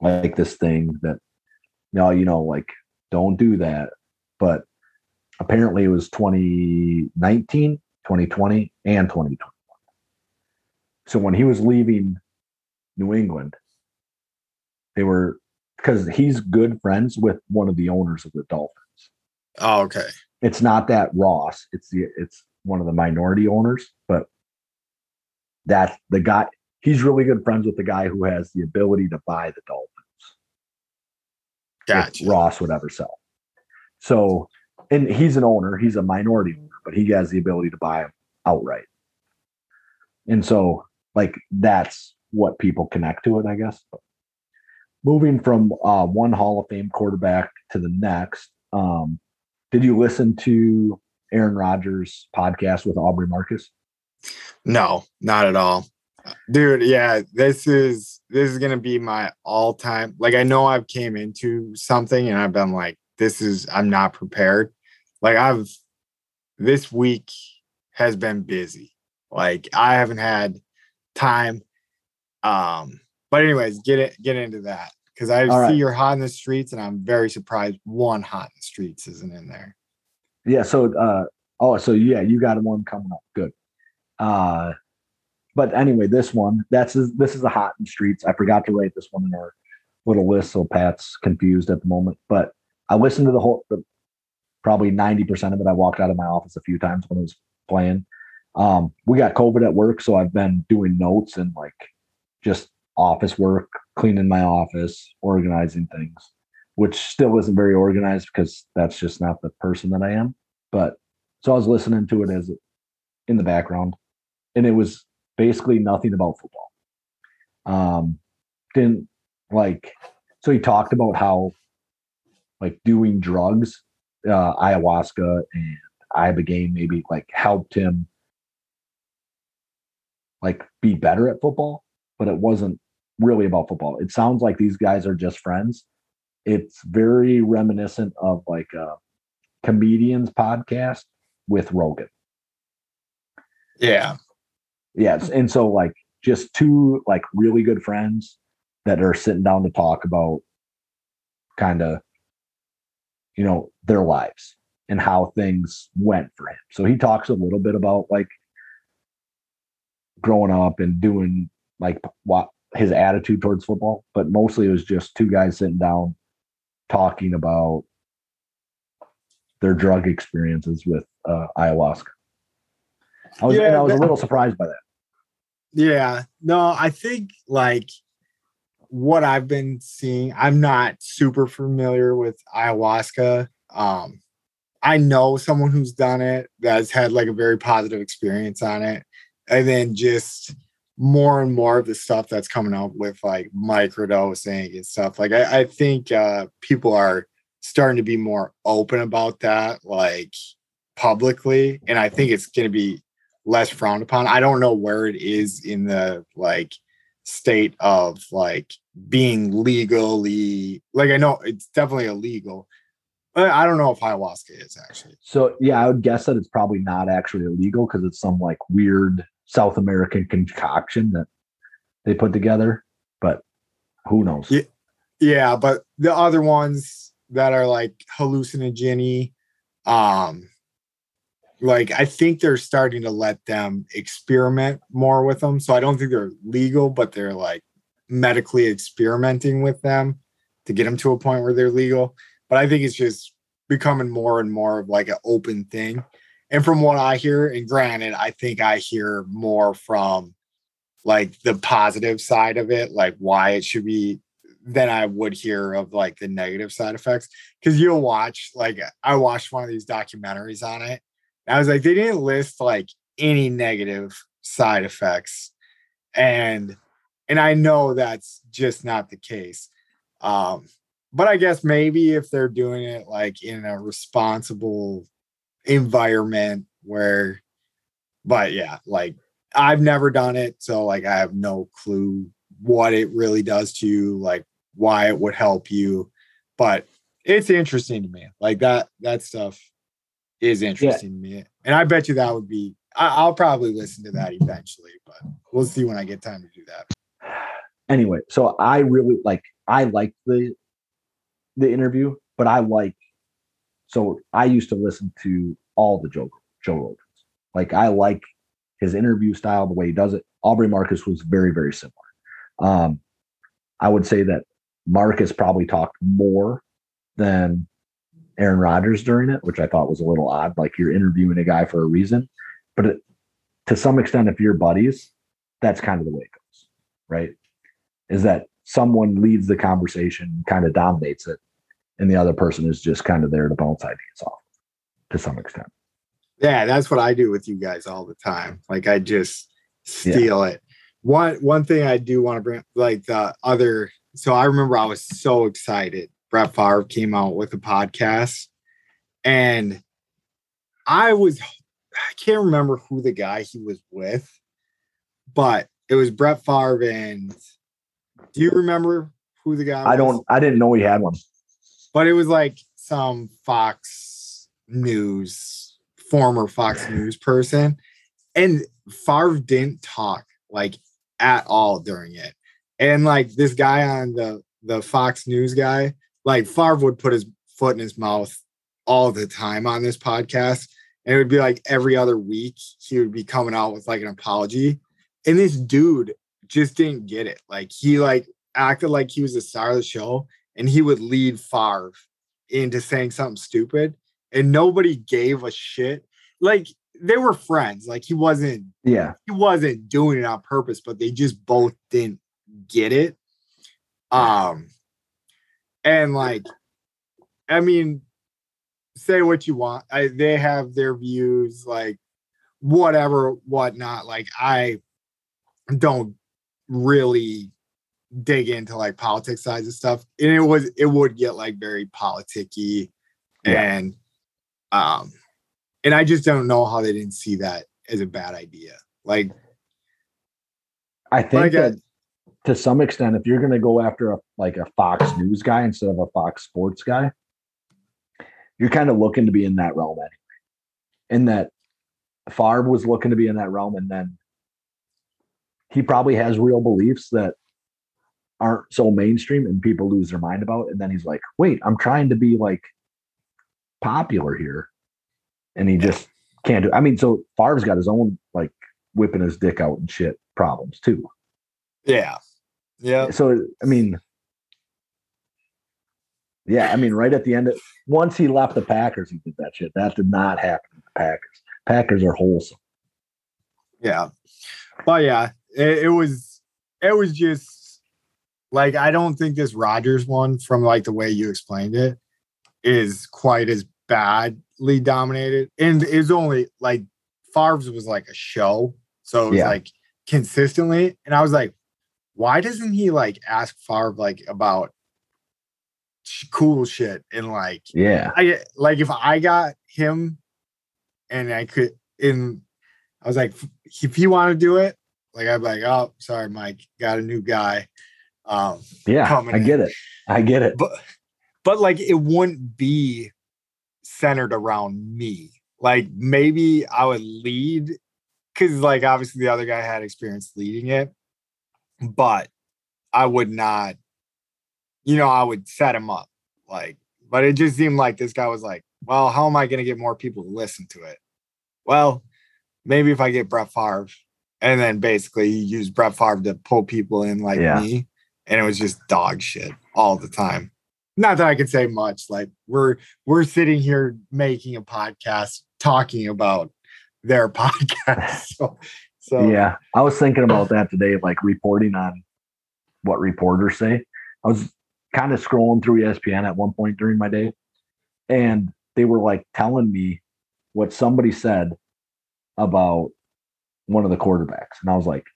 like this thing that no, you know, like don't do that. But apparently it was 2019, 2020, and 2021. So when he was leaving New England, they were because he's good friends with one of the owners of the Dolphins. oh, okay. It's not that Ross, it's the it's one of the minority owners, but that's the guy he's really good friends with the guy who has the ability to buy the Dolphins Gotcha. Ross would ever sell. So, and he's an owner, he's a minority owner, but he has the ability to buy outright. And so, like, that's what people connect to it, I guess. But moving from uh, one Hall of Fame quarterback to the next, um, did you listen to Aaron Rodgers' podcast with Aubrey Marcus? No, not at all. Dude, yeah, this is this is gonna be my all-time. Like I know I've came into something and I've been like, this is I'm not prepared. Like I've this week has been busy. Like I haven't had time. Um, but anyways, get it get into that because I All see right. you're hot in the streets, and I'm very surprised one hot in the streets isn't in there. Yeah. So, uh, oh, so yeah, you got one coming up. Good. Uh, but anyway, this one, that's this is a hot in the streets. I forgot to write this one in our little list, so Pat's confused at the moment. But I listened to the whole, the, probably ninety percent of it. I walked out of my office a few times when it was playing. Um, we got COVID at work, so I've been doing notes and like just office work, cleaning my office, organizing things, which still isn't very organized because that's just not the person that I am. But so I was listening to it as in the background, and it was basically nothing about football. Um, didn't like so he talked about how like doing drugs, uh, ayahuasca and ibogaine maybe like helped him like be better at football, but it wasn't really about football. It sounds like these guys are just friends. It's very reminiscent of like a comedians podcast with Rogan. Yeah. Yes. And so like just two like really good friends that are sitting down to talk about kind of you know their lives and how things went for him. So he talks a little bit about like growing up and doing like what his attitude towards football, but mostly it was just two guys sitting down talking about their drug experiences with uh, ayahuasca. I was, and I was a little surprised by that. Yeah. No, I think like what I've been seeing, I'm not super familiar with ayahuasca. Um, I know someone who's done it that's had like a very positive experience on it. And then just more and more of the stuff that's coming up with like microdosing and stuff. Like I, I think uh people are starting to be more open about that, like publicly. And I think it's gonna be less frowned upon. I don't know where it is in the like state of like being legally like I know it's definitely illegal. But I don't know if ayahuasca is actually. So yeah, I would guess that it's probably not actually illegal because it's some like weird South American concoction that they put together. But who knows? Yeah. Yeah, but the other ones that are like hallucinogeny, um, like I think they're starting to let them experiment more with them. So I don't think they're legal, but they're like medically experimenting with them to get them to a point where they're legal. But I think it's just becoming more and more of like an open thing. And from what I hear, and granted, I think I hear more from like the positive side of it, like why it should be than I would hear of like the negative side effects. Cause you'll watch, like, I watched one of these documentaries on it. I was like, they didn't list like any negative side effects. And, and I know that's just not the case. Um, but I guess maybe if they're doing it like in a responsible environment where, but yeah, like I've never done it. So like I have no clue what it really does to you, like why it would help you. But it's interesting to me. Like that that stuff is interesting to me, and I bet you that would be. I, I'll probably listen to that eventually, but we'll see when I get time to do that. <sighs> Anyway, so I really like I like the the interview, but I like so I used to listen to all the Joe Joe Rogans. Like I like his interview style, the way he does it. Aubrey Marcus was very very similar. Um, I would say that Marcus probably talked more than Aaron Rodgers during it, which I thought was a little odd. Like you're interviewing a guy for a reason, but it, to some extent, if you're buddies, that's kind of the way it goes, right? Is that someone leads the conversation, kind of dominates it, and the other person is just kind of there to bounce ideas off to some extent. Yeah, that's what I do with you guys all the time. Like I just steal yeah. it. One one thing I do want to bring like the other so I remember I was so excited. Brett Favre came out with a podcast and I was I can't remember who the guy he was with, but it was Brett Favre and do you remember who the guy was? I don't I didn't know he had one. But it was like some Fox News, former Fox News person. And Favre didn't talk like at all during it. And like this guy on the the Fox News guy, like Favre would put his foot in his mouth all the time on this podcast. And it would be like every other week he would be coming out with like an apology. And this dude just didn't get it. Like he like acted like he was the star of the show and he would lead Favre into saying something stupid and nobody gave a shit. Like they were friends. Like he wasn't, yeah, he wasn't doing it on purpose, but they just both didn't get it. Um, and like, I mean, say what you want. I, they have their views, like whatever, whatnot. Like I don't really dig into like politics sides of stuff and it was it would get like very politicky yeah. and um and i just don't know how they didn't see that as a bad idea like i think that to some extent if you're going to go after a like a fox news guy instead of a fox sports guy you're kind of looking to be in that realm anyway in that Favre was looking to be in that realm and then he probably has real beliefs that aren't so mainstream and people lose their mind about. And then he's like, wait, I'm trying to be like popular here. And he just can't do I mean, so Favre's got his own like whipping his dick out and shit problems too. Yeah. Yeah. So I mean, yeah, I mean, right at the end, of, once he left the Packers, he did that shit. That did not happen to the Packers. Packers are wholesome. Yeah, but yeah, it, it was it was just like I don't think this Rodgers one from like the way you explained it is quite as badly dominated, and it's only like Favre's was like a show, so it was yeah. like consistently, and I was like, why doesn't he like ask Favre like about cool shit and like yeah I like if I got him and I could in I was like if he want to do it like I'd be like, oh, sorry, Mike, got a new guy. Um, yeah, I get it. I get it. But but like it wouldn't be centered around me. Like maybe I would lead because like obviously the other guy had experience leading it, but I would not, you know, I would set him up. Like, but it just seemed like this guy was like, well, how am I going to get more people to listen to it? Well, maybe if I get Brett Favre and then basically he used Brett Favre to pull people in like yeah. me, and it was just dog shit all the time. Not that I could say much. Like we're we're sitting here making a podcast talking about their <laughs> podcast. So, so yeah, I was thinking about that today, like reporting on what reporters say. I was kind of scrolling through ESPN at one point during my day, and they were like telling me what somebody said about one of the quarterbacks. And I was like,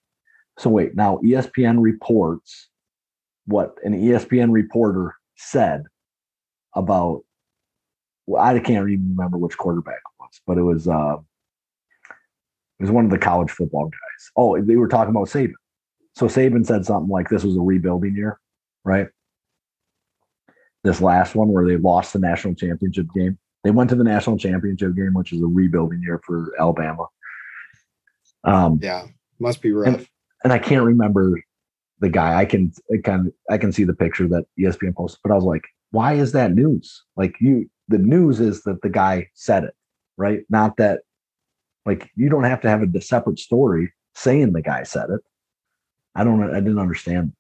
so wait, now ESPN reports what an ESPN reporter said about well, I can't even remember which quarterback it was, but it was uh it was one of the college football guys. Oh, they were talking about Saban. So Saban said something like this was a rebuilding year, right? this last one where they lost the national championship game. They went to the national championship game, which is a rebuilding year for Alabama. Um, Yeah, must be rough. and I can't remember the guy. I can I can I can see the picture that ESPN posted, but I was like, why is that news? Like you the news is that the guy said it, right? Not that like you don't have to have a separate story saying the guy said it. I don't I didn't understand.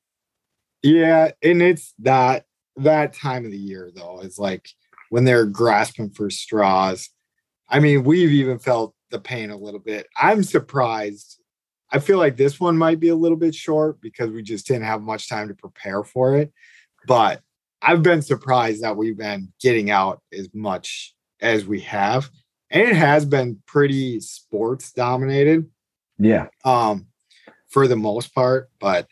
Yeah, and it's that that time of the year though. It's like when they're grasping for straws. I mean, we've even felt the pain a little bit. I'm surprised. I feel like this one might be a little bit short because we just didn't have much time to prepare for it. But I've been surprised that we've been getting out as much as we have. And it has been pretty sports dominated Yeah. um for the most part but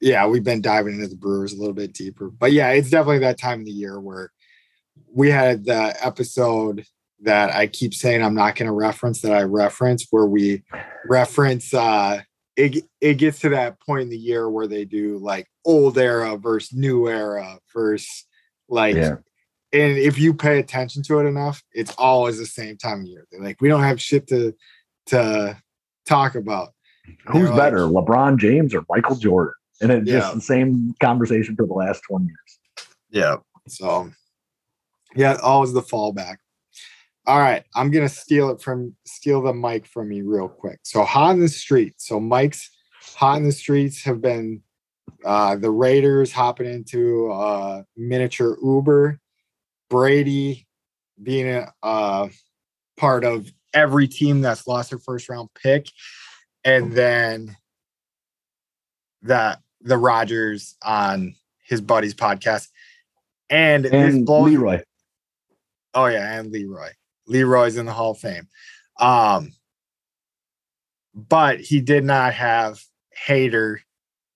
yeah we've been diving into the brewers a little bit deeper but yeah it's definitely that time of the year where we had the episode that i keep saying i'm not going to reference that i reference where we reference uh it, it gets to that point in the year where they do like old era versus new era versus like Yeah. And if you pay attention to it enough it's always the same time of year they're like we don't have shit to to talk about Who's like, better, LeBron James or Michael Jordan? And it's Yeah. just the same conversation for the last 20 years. Yeah. So, yeah, always the fallback. All right, I'm gonna steal it from steal the mic from me real quick. So hot in the streets. So Mike's hot in the streets have been uh the Raiders hopping into uh miniature Uber, Brady being a uh part of every team that's lost their first round pick, and then that the Rodgers on his buddy's podcast. And, this And blows Leroy. Oh yeah, and Leroy. Leroy's in the Hall of Fame. Um, but he did not have Hader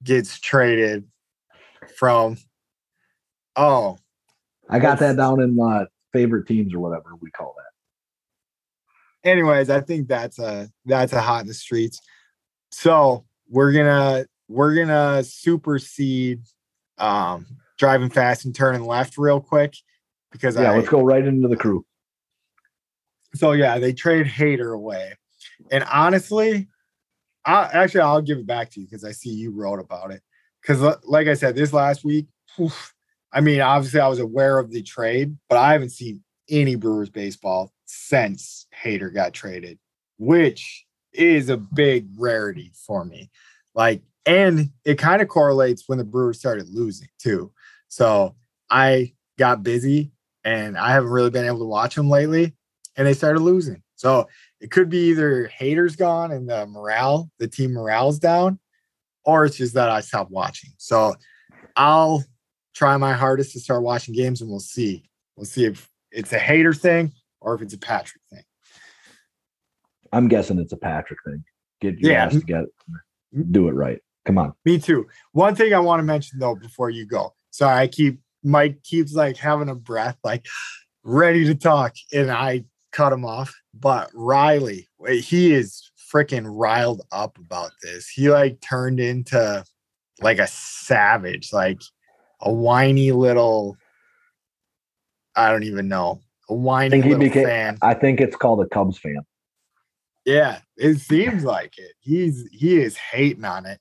gets traded from. Oh, I got that down in my favorite teams or whatever we call that. anyways, I think that's a that's a hot in the streets. So we're gonna we're gonna supersede um driving fast and turning left real quick because Yeah, I, let's go right into the crew. So yeah, they trade Hader away, and honestly, I actually I'll give it back to you because I see you wrote about it. Because like I said, this last week, oof, I mean, obviously I was aware of the trade, but I haven't seen any Brewers baseball since Hader got traded, which is a big rarity for me. Like, and it kind of correlates when the Brewers started losing too. So I got busy and I haven't really been able to watch them lately and they started losing. So it could be either Hader's gone and the morale, the team morale's down, or it's just that I stopped watching. So I'll try my hardest to start watching games and we'll see. We'll see if it's a Hader thing or if it's a Patrick thing. I'm guessing it's a Patrick thing. Get your Yeah. ass together. Do it right. Come on. Me too. One thing I want to mention though before you go. Sorry, I keep Mike keeps like having a breath, like <sighs> ready to talk, and I cut him off. But Riley, he is freaking riled up about this. He like turned into like a savage, like a whiny little. I don't even know. A whiny think he little became- fan. I think it's called a Cubs fan. Yeah, it seems like it. He's he is hating on it.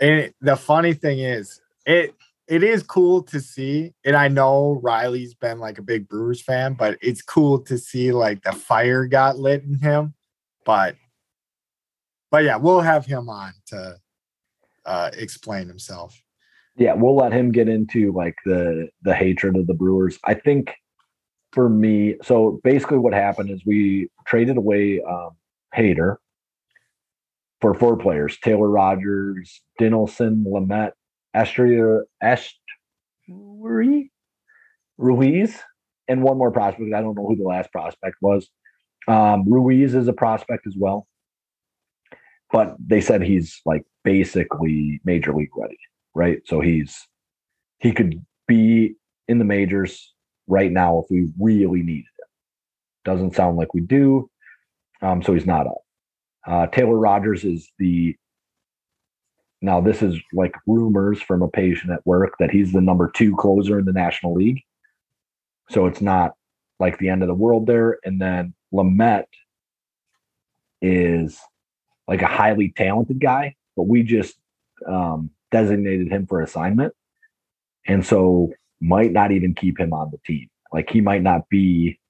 And it- the funny thing is, it it is cool to see. And I know Riley's been like a big Brewers fan, but it's cool to see like the fire got lit in him. But but yeah, we'll have him on to uh explain himself. Yeah, we'll let him get into like the the hatred of the Brewers. I think for me, so basically what happened is we traded away um Hader for four players: Taylor Rogers, Dinelson, Lamet, Esteury, Astri, Ruiz, and one more prospect. I don't know who the last prospect was. Um, Ruiz is a prospect as well, but they said he's like basically major league ready right? So he's he could be in the majors right now if we really needed him. Doesn't sound like we do. Um, so he's not up. Uh, Taylor Rogers is the now this is like rumors from a patient at work that he's the number two closer in the National League. So it's not like the end of the world there. And then Lamet is like a highly talented guy, but we just um, designated him for assignment. And so might not even keep him on the team. Like he might not be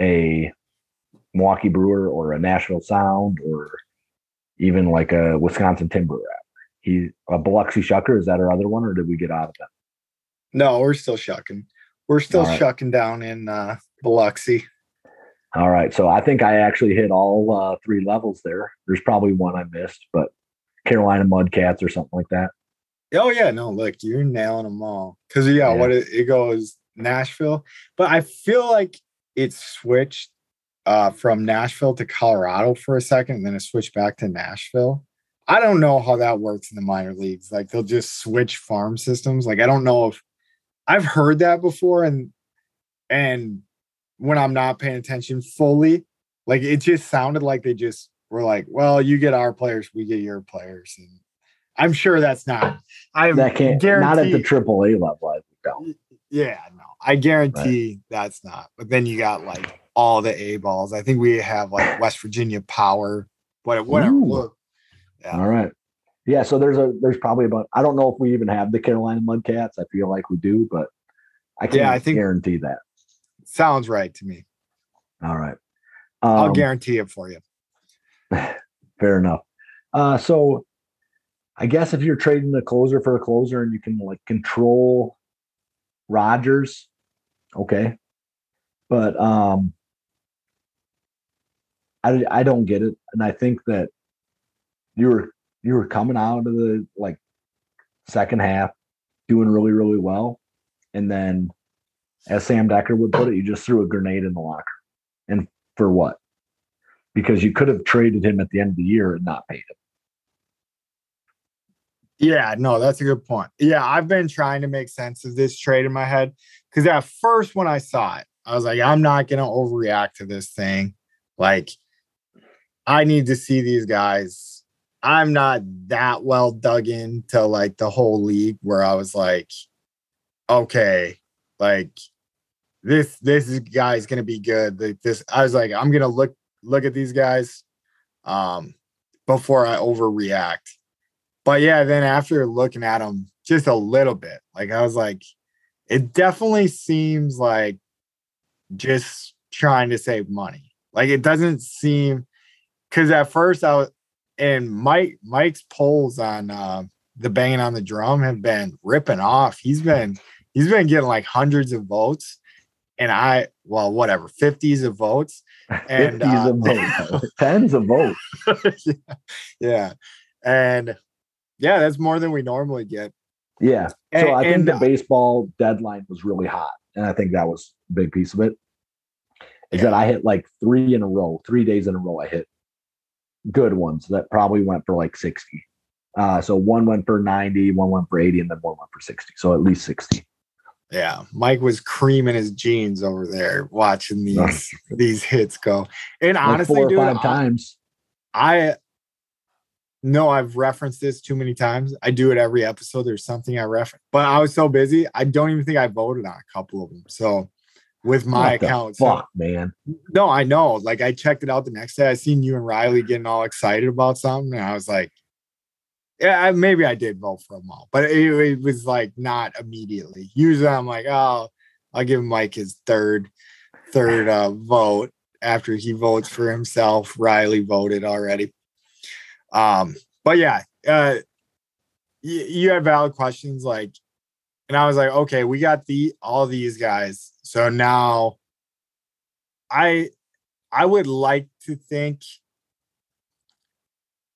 a Milwaukee Brewer or a Nashville Sound or even like a Wisconsin Timber rep. He a Biloxi Shucker, is that our other one, or did we get out of that? No, we're still shucking. We're still right. shucking down in uh, Biloxi. All right. So I think I actually hit all uh, three levels there. There's probably one I missed, but Carolina Mudcats or something like that. Oh yeah, no, look, you're nailing them all. Cause yeah, Yeah. what it, it goes Nashville, but I feel like it switched uh, from Nashville to Colorado for a second, and then it switched back to Nashville. I don't know how that works in the minor leagues. Like they'll just switch farm systems. Like I don't know if I've heard that before, and and when I'm not paying attention fully, like it just sounded like they just were like, "Well, you get our players, we get your players," and I'm sure that's not. I That can't not at the guarantee- triple A level. I don't. yeah, no, I guarantee that's not. But then you got like all the A balls. I think we have like West Virginia Power, what whatever. Yeah. All right. Yeah. So there's a there's probably about I don't know if we even have the Carolina Mudcats. I feel like we do, but I can't Yeah, I think- guarantee that. sounds right to me. All right. I'll Um, guarantee it for you. <sighs> Fair enough. Uh, so I guess if you're trading the closer for a closer and you can like control Rogers, okay. But um I I don't get it. And I think that you were you were coming out of the like second half doing really, really well. And then as Sam Decker would put it, you just threw a grenade in the locker. And for what? Because you could have traded him at the end of the year and not paid him. Yeah, no, that's a good point. Yeah, I've been trying to make sense of this trade in my head because at first when I saw it, I was like, I'm not gonna overreact to this thing. Like, I need to see these guys. I'm not that well dug into like the whole league where I was like, okay, like this this is guy's gonna be good. Like this, I was like, I'm gonna look look at these guys um before I overreact but yeah, then after looking at them just a little bit, like I was like, it definitely seems like just trying to save money. Like it doesn't seem because at first I was and Mike Mike's polls on uh, the banging on the drum have been ripping off. He's been he's been getting like hundreds of votes, and I well whatever fifties of votes. And, 50s uh, votes, <laughs> tens of votes. <laughs> yeah, yeah, and yeah, that's more than we normally get. Yeah. So And- I think and, the baseball deadline was really hot. And I think that was a big piece of it. Is that I hit like three in a row, three days in a row. I hit good ones that probably went for like 60. Uh, so one went for 90, one went for 80, and then one went for 60. So at least 60. Yeah, Mike was creaming his jeans over there watching these these hits go. And Like honestly, four or dude, five I- times. I know I've referenced this too many times. I do it every episode. There's something I reference, but I was so busy. I don't even think I voted on a couple of them. So with my What account, so- Fuck, man. no, I know. Like I checked it out the next day. I seen you and Riley getting all excited about something, and I was like, "Yeah, I- maybe I did vote for them all," but it, it was like not immediately. Usually, I'm like, "Oh, I'll give Mike his third, third uh, vote after he votes for himself." Riley voted already. Um, but yeah, uh, you, you had valid questions, like, and I was like, okay, we got the all these guys, so now. I I would like to think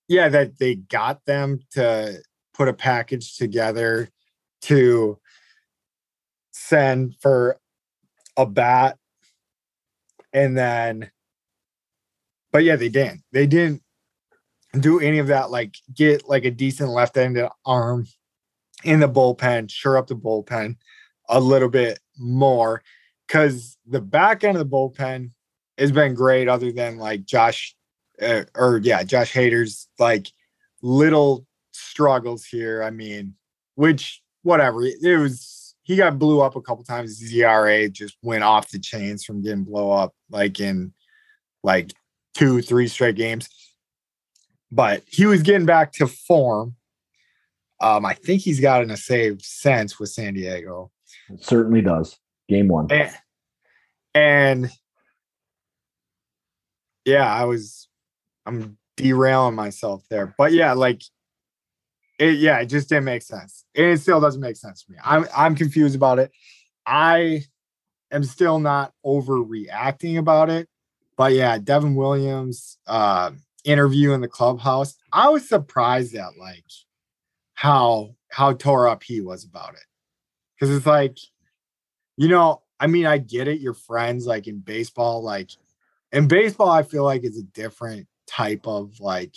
yeah that they got them to put a package together to send for a bat and then but yeah they didn't. They didn't do any of that like get like a decent left-handed arm in the bullpen sure up the bullpen a little bit more because the back end of the bullpen has been great, other than like Josh, uh, or yeah, Josh Hader's like little struggles here. I mean, which whatever it was, he got blew up a couple times. His ERA just went off the chains from getting blow up like in like two, three straight games. But he was getting back to form. Um, I think he's gotten a save since with San Diego. It certainly does. Game one. And, and yeah, I was I'm derailing myself there. But yeah, like it yeah, it just didn't make sense. And it still doesn't make sense to me. I'm I'm confused about it. I am still not overreacting about it. But yeah, Devin Williams uh interview in the clubhouse. I was surprised at like how how tore up he was about it. Cause it's like, you know, I mean, I get it, your friends like in baseball, like in baseball, I feel like it's a different type of like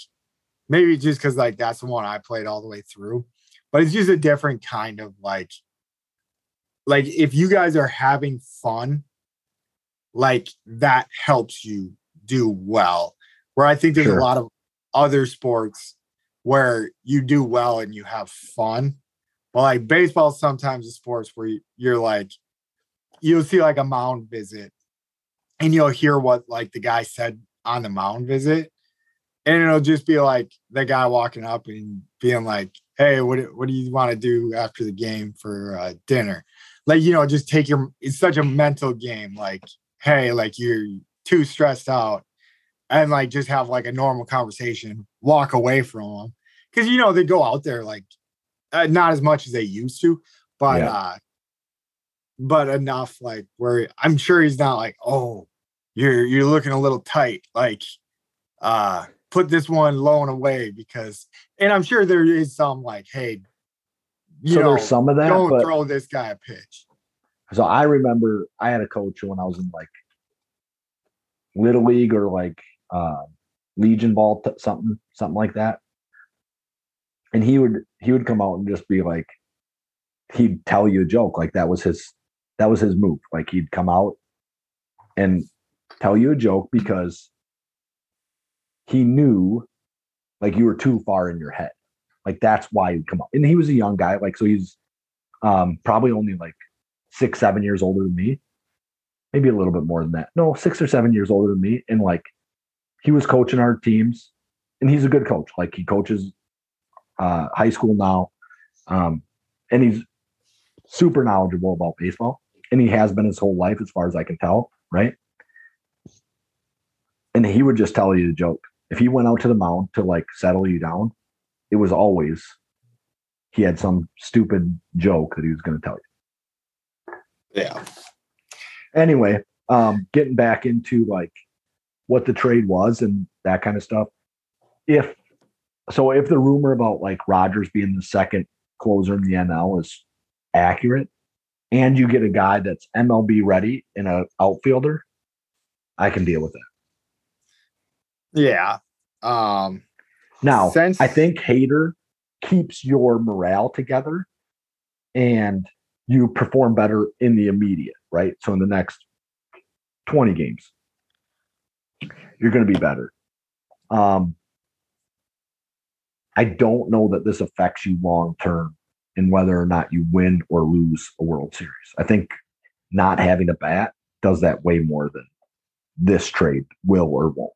maybe just because like that's the one I played all the way through, but it's just a different kind of like like if you guys are having fun, like that helps you do well. Where I think there's Sure. a lot of other sports where you do well and you have fun. But like baseball, sometimes a sports where you're like, you'll see like a mound visit and you'll hear what like the guy said on the mound visit. And it'll just be like the guy walking up and being like, Hey, what, do- what do you want to do after the game for uh, dinner? Like, you know, just take your, it's such a mental game. Like, Hey, like you're too stressed out and like just have like a normal conversation, walk away from them. Cause you know, they go out there like uh, not as much as they used to, but, Yeah. uh, but enough like where I'm sure he's not like, oh, you're you're looking a little tight. Like, uh, put this one low and away because, and I'm sure there is some like, hey, you so know, there's some of that, don't but throw this guy a pitch. so I remember I had a coach when I was in like little league or like uh, legion ball, t- something, something like that. And he would he would come out and just be like, he'd tell you a joke, like that was his that was his move. Like he'd come out and tell you a joke because he knew like you were too far in your head. Like that's why you'd come up. And he was a young guy, like so he's um probably only like six, seven years older than me. Maybe a little bit more than that. No, six or seven years older than me. And like he was coaching our teams and he's a good coach. Like he coaches uh high school now. Um and he's super knowledgeable about baseball. And he has been his whole life, as far as I can tell, right? And he would just tell you the joke. If he went out to the mound to like settle you down, it was always he had some stupid joke that he was going to tell you. Yeah. Anyway, um, getting back into like what the trade was and that kind of stuff. If so, if the rumor about like Rogers being the second closer in the NL is accurate, and you get a guy that's MLB ready and a outfielder, I can deal with it. Yeah. Um, Now, Since- I think Hader keeps your morale together and you perform better in the immediate, right? So in the next 20 games, you're going to be better. Um, I don't know that this affects you long term in whether or not you win or lose a World Series. I think not having a bat does that way more than this trade will or won't.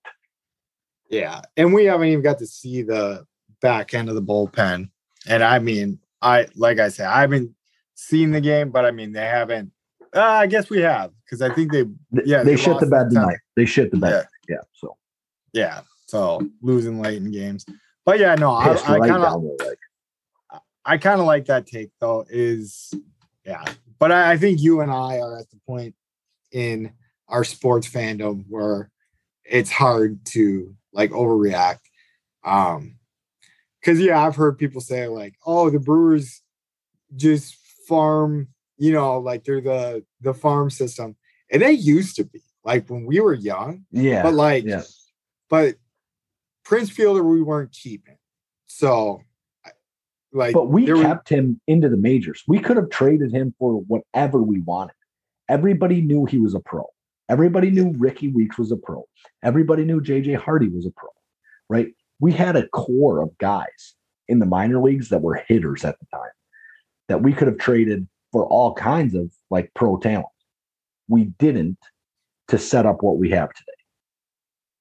Yeah, and we haven't even got to see the back end of the bullpen. And I mean, I like I said, I haven't seen the game, but I mean, they haven't. Uh, I guess we have because I think they, Yeah, they they shit the bed tonight. They shit the bed. Yeah. Yeah. So yeah. So losing late in games, but yeah, no, I, I kind of, down. I kind of like that take though. Is yeah, but I, I think you and I are at the point in our sports fandom where it's hard to like overreact. Um, because yeah, I've heard people say like, "Oh, the Brewers just farm," you know, like they're the the farm system, and they used to be like when we were young, Yeah. but like, yeah. but Prince Fielder we weren't keeping, so like, But we there were- kept him into the majors. We could have traded him for whatever we wanted. Everybody knew he was a pro. Everybody knew Rickie Weeks was a pro. Everybody knew JJ Hardy was a pro, right? We had a core of guys in the minor leagues that were hitters at the time that we could have traded for all kinds of like pro talent. We didn't to set up what we have today.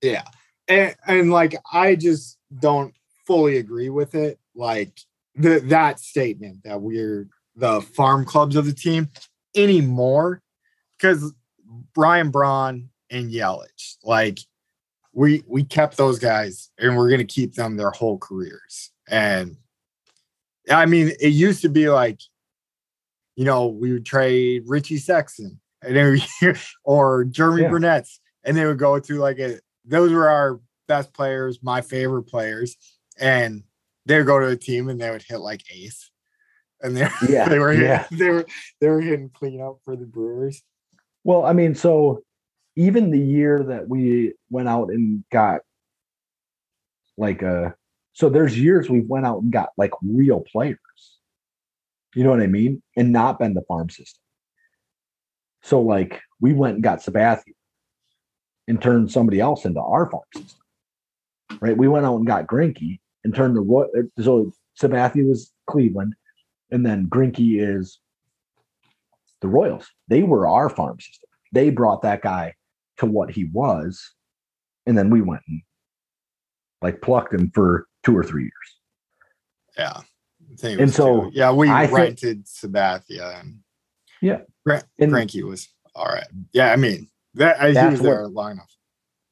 Yeah. And, and like I just don't fully agree with it. Like the that statement that we're the farm clubs of the team anymore. Because Ryan Braun and Yelich, like we we kept those guys and we're gonna keep them their whole careers. And I mean, it used to be like, you know, we would trade Richie Sexson and then <laughs> we, or Jeromy Yeah. Burnitz, and they would go to like a those were our best players, my favorite players, and they would go to a team and they would hit like eighth. And they, <laughs> Yeah, they were yeah. they were they were hitting cleanup for the Brewers. Well, I mean, so even the year that we went out and got like a so there's years we went out and got like real players. You know what I mean? And not been the farm system. So like we went and got Sabathia and turned somebody else into our farm system. Right? We went out and got Greinke and turned the so Sabathia was Cleveland and then Greinke is the Royals. They were our farm system. They brought that guy to what he was, and then we went and like plucked him for two or three years. Yeah. Think And so, two. yeah, we I think- rented Sabathia and Yeah. And- Greinke was all right. Yeah, I mean that I, he That's was what- there long enough.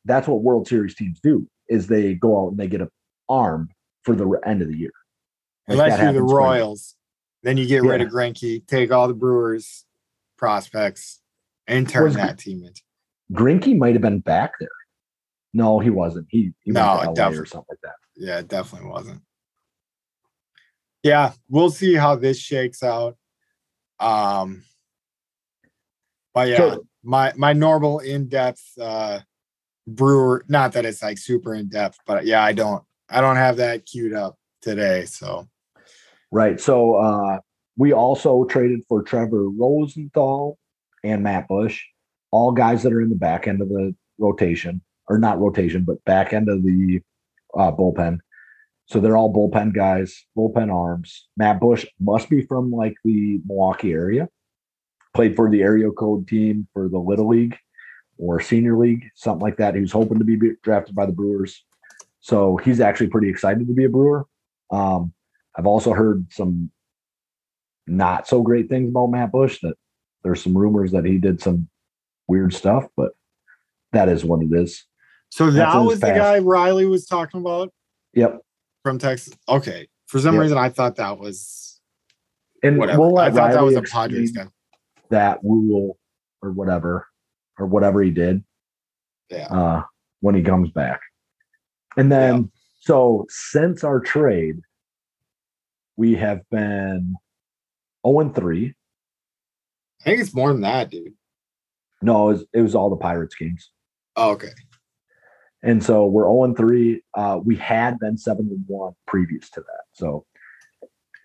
That's what World Series teams do: is they go out and they get a arm for the end of the year. Like Unless you're the Royals, then you get rid of Greinke, take all the Brewers prospects, and turn Was- that team into. Greinke might have been back there. No, he wasn't. He, he No, went or something like that. Yeah, it definitely wasn't. Yeah, we'll see how this shakes out. Um, but yeah, So- my my normal in depth uh brewer. Not that it's like super in depth, but yeah, I don't I don't have that queued up today. So Right. So uh, we also traded for Trevor Rosenthal and Matt Bush, all guys that are in the back end of the rotation, or not rotation, but back end of the uh, bullpen. So they're all bullpen guys, bullpen arms. Matt Bush must be from like the Milwaukee area. Played for the area code team for the Little League or Senior League, something like that. He was hoping to be drafted by the Brewers. So he's actually pretty excited to be a Brewer. Um, I've also heard some not so great things about Matt Bush. That there's some rumors that he did some weird stuff, but that is what it is. so that was the guy Riley was talking about Yep. from Texas. Okay, for some Yeah. reason I thought that was And whatever. we'll I thought that was a Padres guy. that rule or whatever or whatever he did Yeah. uh, when he comes back. And then, so since our trade, we have been 0 and 3. I think it's more than that, dude. No, it was, it was all the Pirates games. Oh, okay. And so we're 0 and 3. Uh, we had been 7 and 1 previous to that. So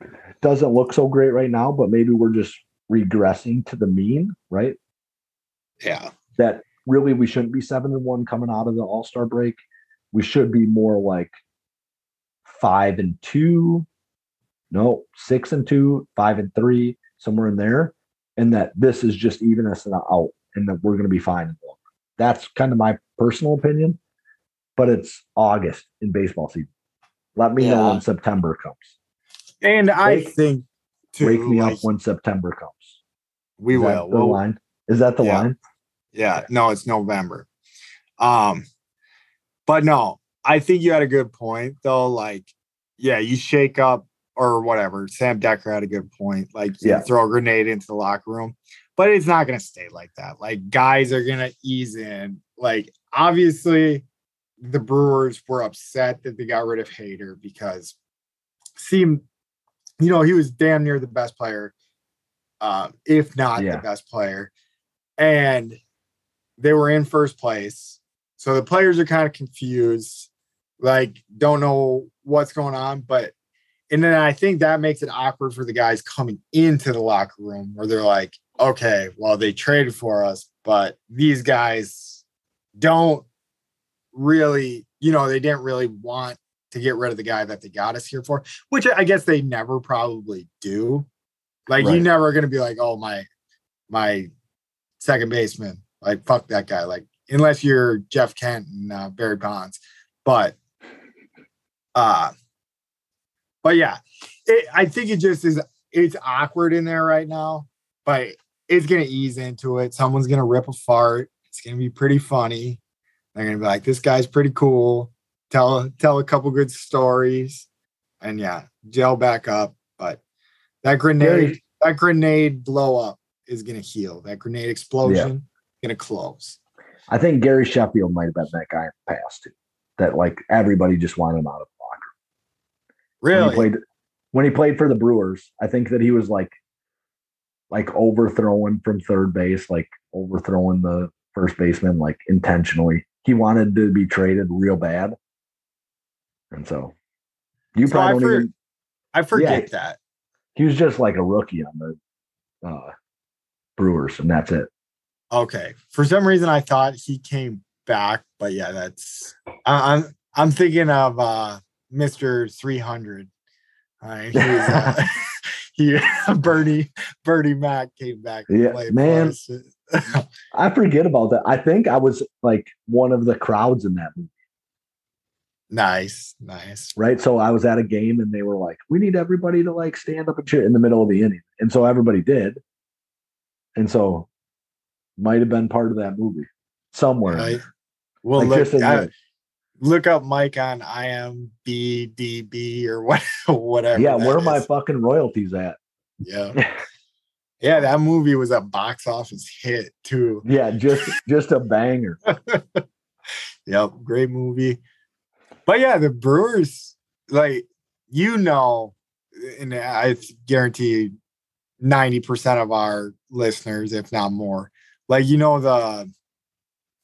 it doesn't look so great right now, but maybe we're just regressing to the mean, right? Yeah. That really we shouldn't be 7 and 1 coming out of the All Star break. We should be more like 5 and 2. No, 6 and 2, 5 and 3, somewhere in there. And that this is just even us out and that we're going to be fine. in the long run. That's kind of my personal opinion, but it's August in baseball season. Let me know when September comes. And I Wake- think too, Wake me like, up when September comes. we Is will. the We'll- line? Is that the Yeah. line? Yeah, no, it's November. Um, but no, I think you had a good point though. Like, yeah, you shake up or whatever. Sam Decker had a good point. Like, Yeah. throw a grenade into the locker room, but it's not gonna stay like that. Like, guys are gonna ease in. Like, obviously, the Brewers were upset that they got rid of Hader because seemed, you know, he was damn near the best player, um, if not Yeah. the best player, and they were in first place. So the players are kind of confused, like don't know what's going on. But and then I think that makes it awkward for the guys coming into the locker room where they're like, okay, well, they traded for us, but these guys don't really, you know, they didn't really want to get rid of the guy that they got us here for, which I guess they never probably do. Like Right. you never gonna be like, oh my my second baseman, like fuck that guy. Like unless you're Jeff Kent and uh, Barry Bonds, but uh, but yeah, it, I think it just is. It's awkward in there right now, but it's gonna ease into it. Someone's gonna rip a fart. It's gonna be pretty funny. They're gonna be like, "This guy's pretty cool." Tell tell a couple good stories, and yeah, gel back up. But that grenade, Very- that grenade blow up is gonna heal. That grenade explosion gonna close. I think Gary Sheffield might have been that guy in the past too. That like everybody just wanted him out of locker. When Really? he played when he played for the Brewers, I think that he was like like overthrowing from third base, like overthrowing the first baseman like intentionally. He wanted to be traded real bad. And so you So I probably don't for- even I forget that. he was just like a rookie on the uh Brewers, and that's it. Okay. For some reason, I thought he came back, but yeah, that's I, I'm I'm thinking of uh Mister Three Hundred. Uh, he, was, uh, <laughs> <laughs> he <laughs> Bernie Bernie Mac came back. to Yeah, play man. I forget about that. I think I was like one of the crowds in that movie. nice, nice. right? So I was at a game and they were like, "We need everybody to like stand up and cheer in the middle of the inning," and so everybody did, and so might have been part of that movie somewhere. Right. Well, Like, look, I- look up Mike on IMBDB or what, <laughs> whatever. yeah, where are my fucking royalties at? yeah, <laughs> yeah. That movie was a box office hit too. yeah, just <laughs> just a banger. Yep, great movie. But yeah, the Brewers, like you know, and I guarantee ninety percent of our listeners, if not more, like you know the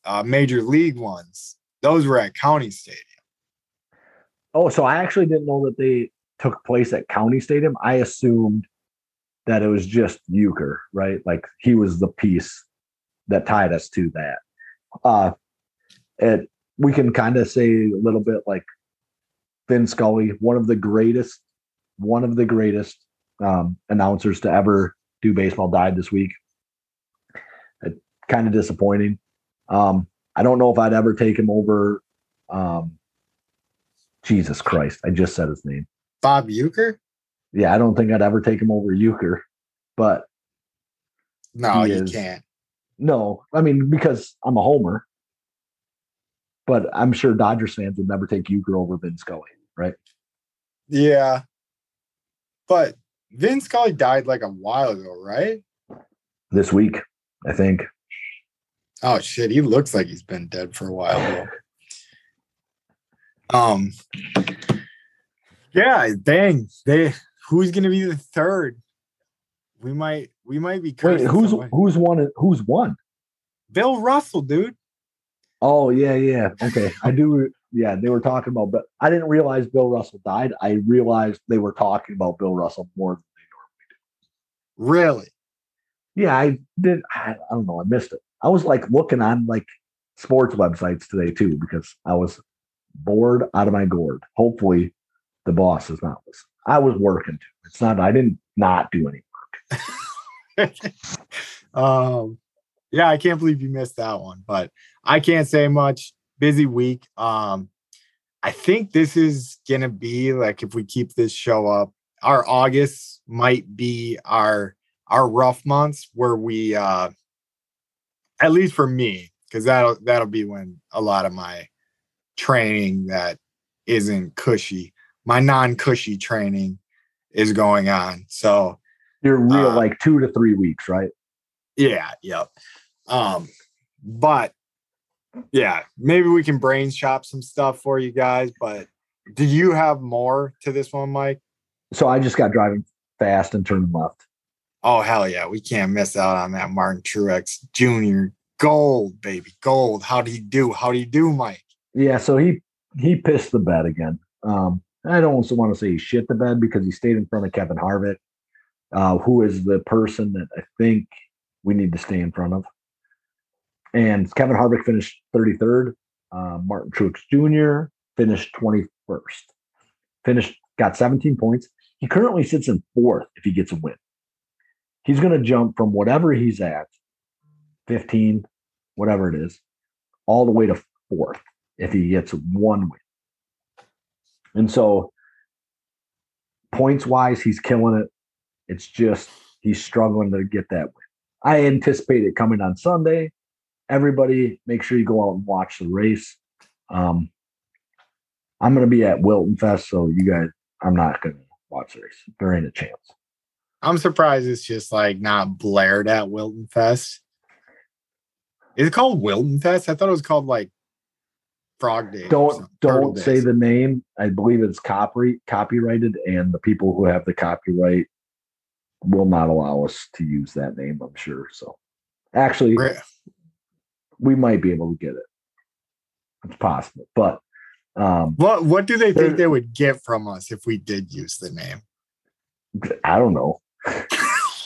uh, major league ones, those were at County Stadium. Oh, so I actually didn't know that they took place at County Stadium. I assumed that it was just Uecker, right? Like he was the piece that tied us to that. Uh it we can kind of say a little bit like Vin Scully, one of the greatest, one of the greatest um, announcers to ever do baseball, died this week. It, kind of disappointing. Um, I don't know if I'd ever take him over. Um, Jesus Christ, I just said his name. Bob Uecker? Yeah, I don't think I'd ever take him over Uecker, but No, you is. can't. no, I mean because I'm a homer. But I'm sure Dodgers fans would never take Uecker over Vin Scully, right? Yeah, but Vin Scully died like a while ago, right? This week, I think. Oh shit, he looks like he's been dead for a while though. Um Yeah, dang. They who's gonna be the third? We might we might be Wait, who's someone. who's won? Who's won? Bill Russell, dude. Oh yeah, yeah. Okay, I do. Yeah, they were talking about, but I didn't realize Bill Russell died. I realized they were talking about Bill Russell more. Than they normally do. Really? Yeah, I did. I, I don't know. I missed it. I was like looking on like sports websites today too because I was bored out of my gourd. Hopefully, the boss is not listening. I was working too. It's not. I didn't not do any. Work. <laughs> um yeah, I can't believe you missed that one, but I can't say much. Busy week. Um, I think this is gonna be like if we keep this show up, our August might be our our rough months where we uh at least for me, because that'll that'll be when a lot of my training that isn't cushy, my non-cushy training is going on. So You're real Uh, like two to three weeks, right? yeah, yep. Um, but yeah, maybe we can brain shop some stuff for you guys. But do you have more to this one, Mike? So I just got driving fast and turning left. Oh hell yeah, we can't miss out on that Martin Truex Jr. Gold, baby, gold. How do you do? How do you do, Mike? Yeah, so he he pissed the bed again. Um, I don't want to say he shit the bed because he stayed in front of Kevin Harvick, uh, who is the person that I think we need to stay in front of. And Kevin Harvick finished 33rd. Uh, Martin Truex Jr. finished 21st. finished, got 17 points. He currently sits in fourth if he gets a win. He's going to jump from whatever he's at, 15, whatever it is, all the way to fourth if he gets one win. And so, points wise, he's killing it. It's just he's struggling to get that win. I anticipate it coming on Sunday. Everybody, make sure you go out and watch the race. Um, I'm going to be at Wilton Fest, so you guys, I'm not going to watch the race. There ain't a chance. I'm surprised it's just like not blared at Wilton Fest. Is it called Wilton Fest? I thought it was called like Frog Day. Don't don't say the name. I believe it's copy copyrighted, and the people who have the copyright will not allow us to use that name. I'm sure. So, actually, Re- we might be able to get it. It's possible, but um, What what do they think they would get from us if we did use the name? I don't know. <laughs>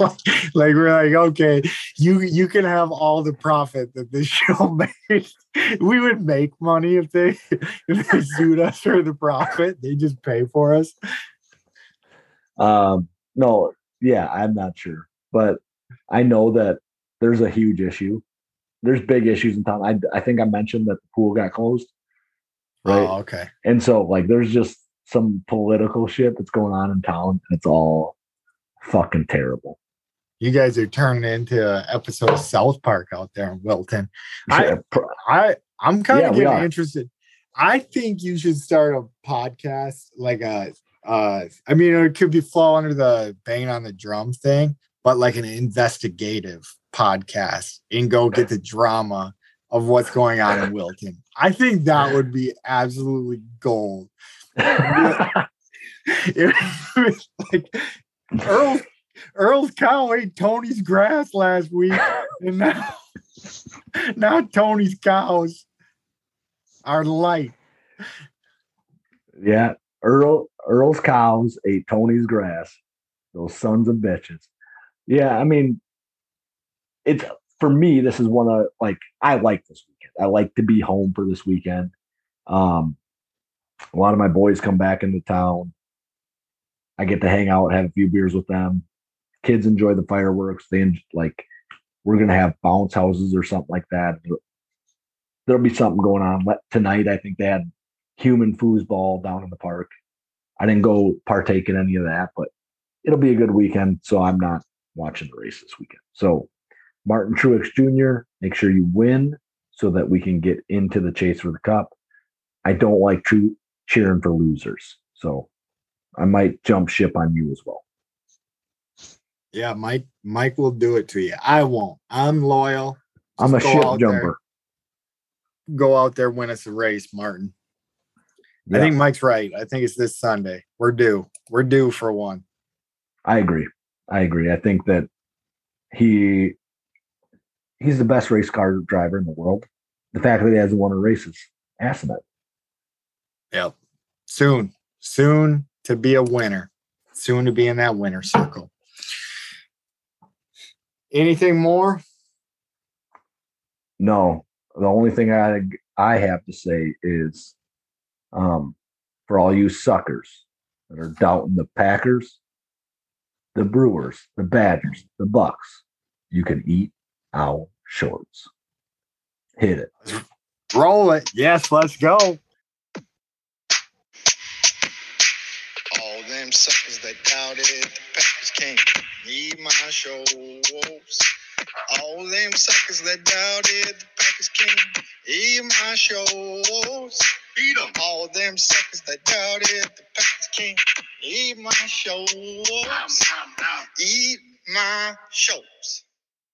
like we're like, okay, you you can have all the profit that this show <laughs> made. we would make money if they if they sued us for the profit. They just pay for us. Um, no, yeah, I'm not sure, but I know that there's a huge issue. There's big issues in town. I I think I mentioned that the pool got closed, right? Oh, okay. And so like there's just some political shit that's going on in town. And it's all fucking terrible. You guys are turning into an episode of South Park out there in Wilton. I- I I'm kind of we getting interested. I think you should start a podcast like a uh I mean it could be fall under the banging on the drum thing, but like an investigative podcast and go get the drama of what's going on in Wilton. I think that would be absolutely gold. <laughs> It was like Earl Earl's cow ate Tony's grass last week, and now <laughs> now Tony's cows are light. yeah. Earl Earl's cows ate Tony's grass. Those sons of bitches. Yeah, I mean, it's for me. This is one of like I like this weekend. I like to be home for this weekend. Um, a lot of my boys come back into town. I get to hang out, have a few beers with them. Kids enjoy the fireworks. They en- like we're gonna have bounce houses or something like that. There'll be something going on tonight. I think they had human foosball down in the park. I didn't go partake in any of that, but it'll be a good weekend. So I'm not watching the race this weekend. So Martin Truex Jr., make sure you win so that we can get into the chase for the cup. I don't like true cheering for losers. So I might jump ship on you as well. Yeah, Mike Mike will do it to you. I won't. I'm loyal. I'm a Just ship out there. jumper. Go out there, win us a race, Martin. I think Mike's right. I think it's this Sunday. We're due. We're due for one. I agree. I agree. I think that he he's the best race car driver in the world. The fact that he hasn't won a race is asinine. Yep. Soon. Soon to be a winner. Soon to be in that winner circle. Anything more? No, the only thing I I have to say is, um, for all you suckers that are doubting the Packers, the Brewers, the Badgers, the Bucks, you can eat our shorts. Hit it. Roll it. Yes, let's go. Doubted the Packers can't need my shows. All them suckers that doubted the Packers can't eat my shows. Beat 'em. All them suckers that doubted the Packers can't eat my shows. Eat my shows.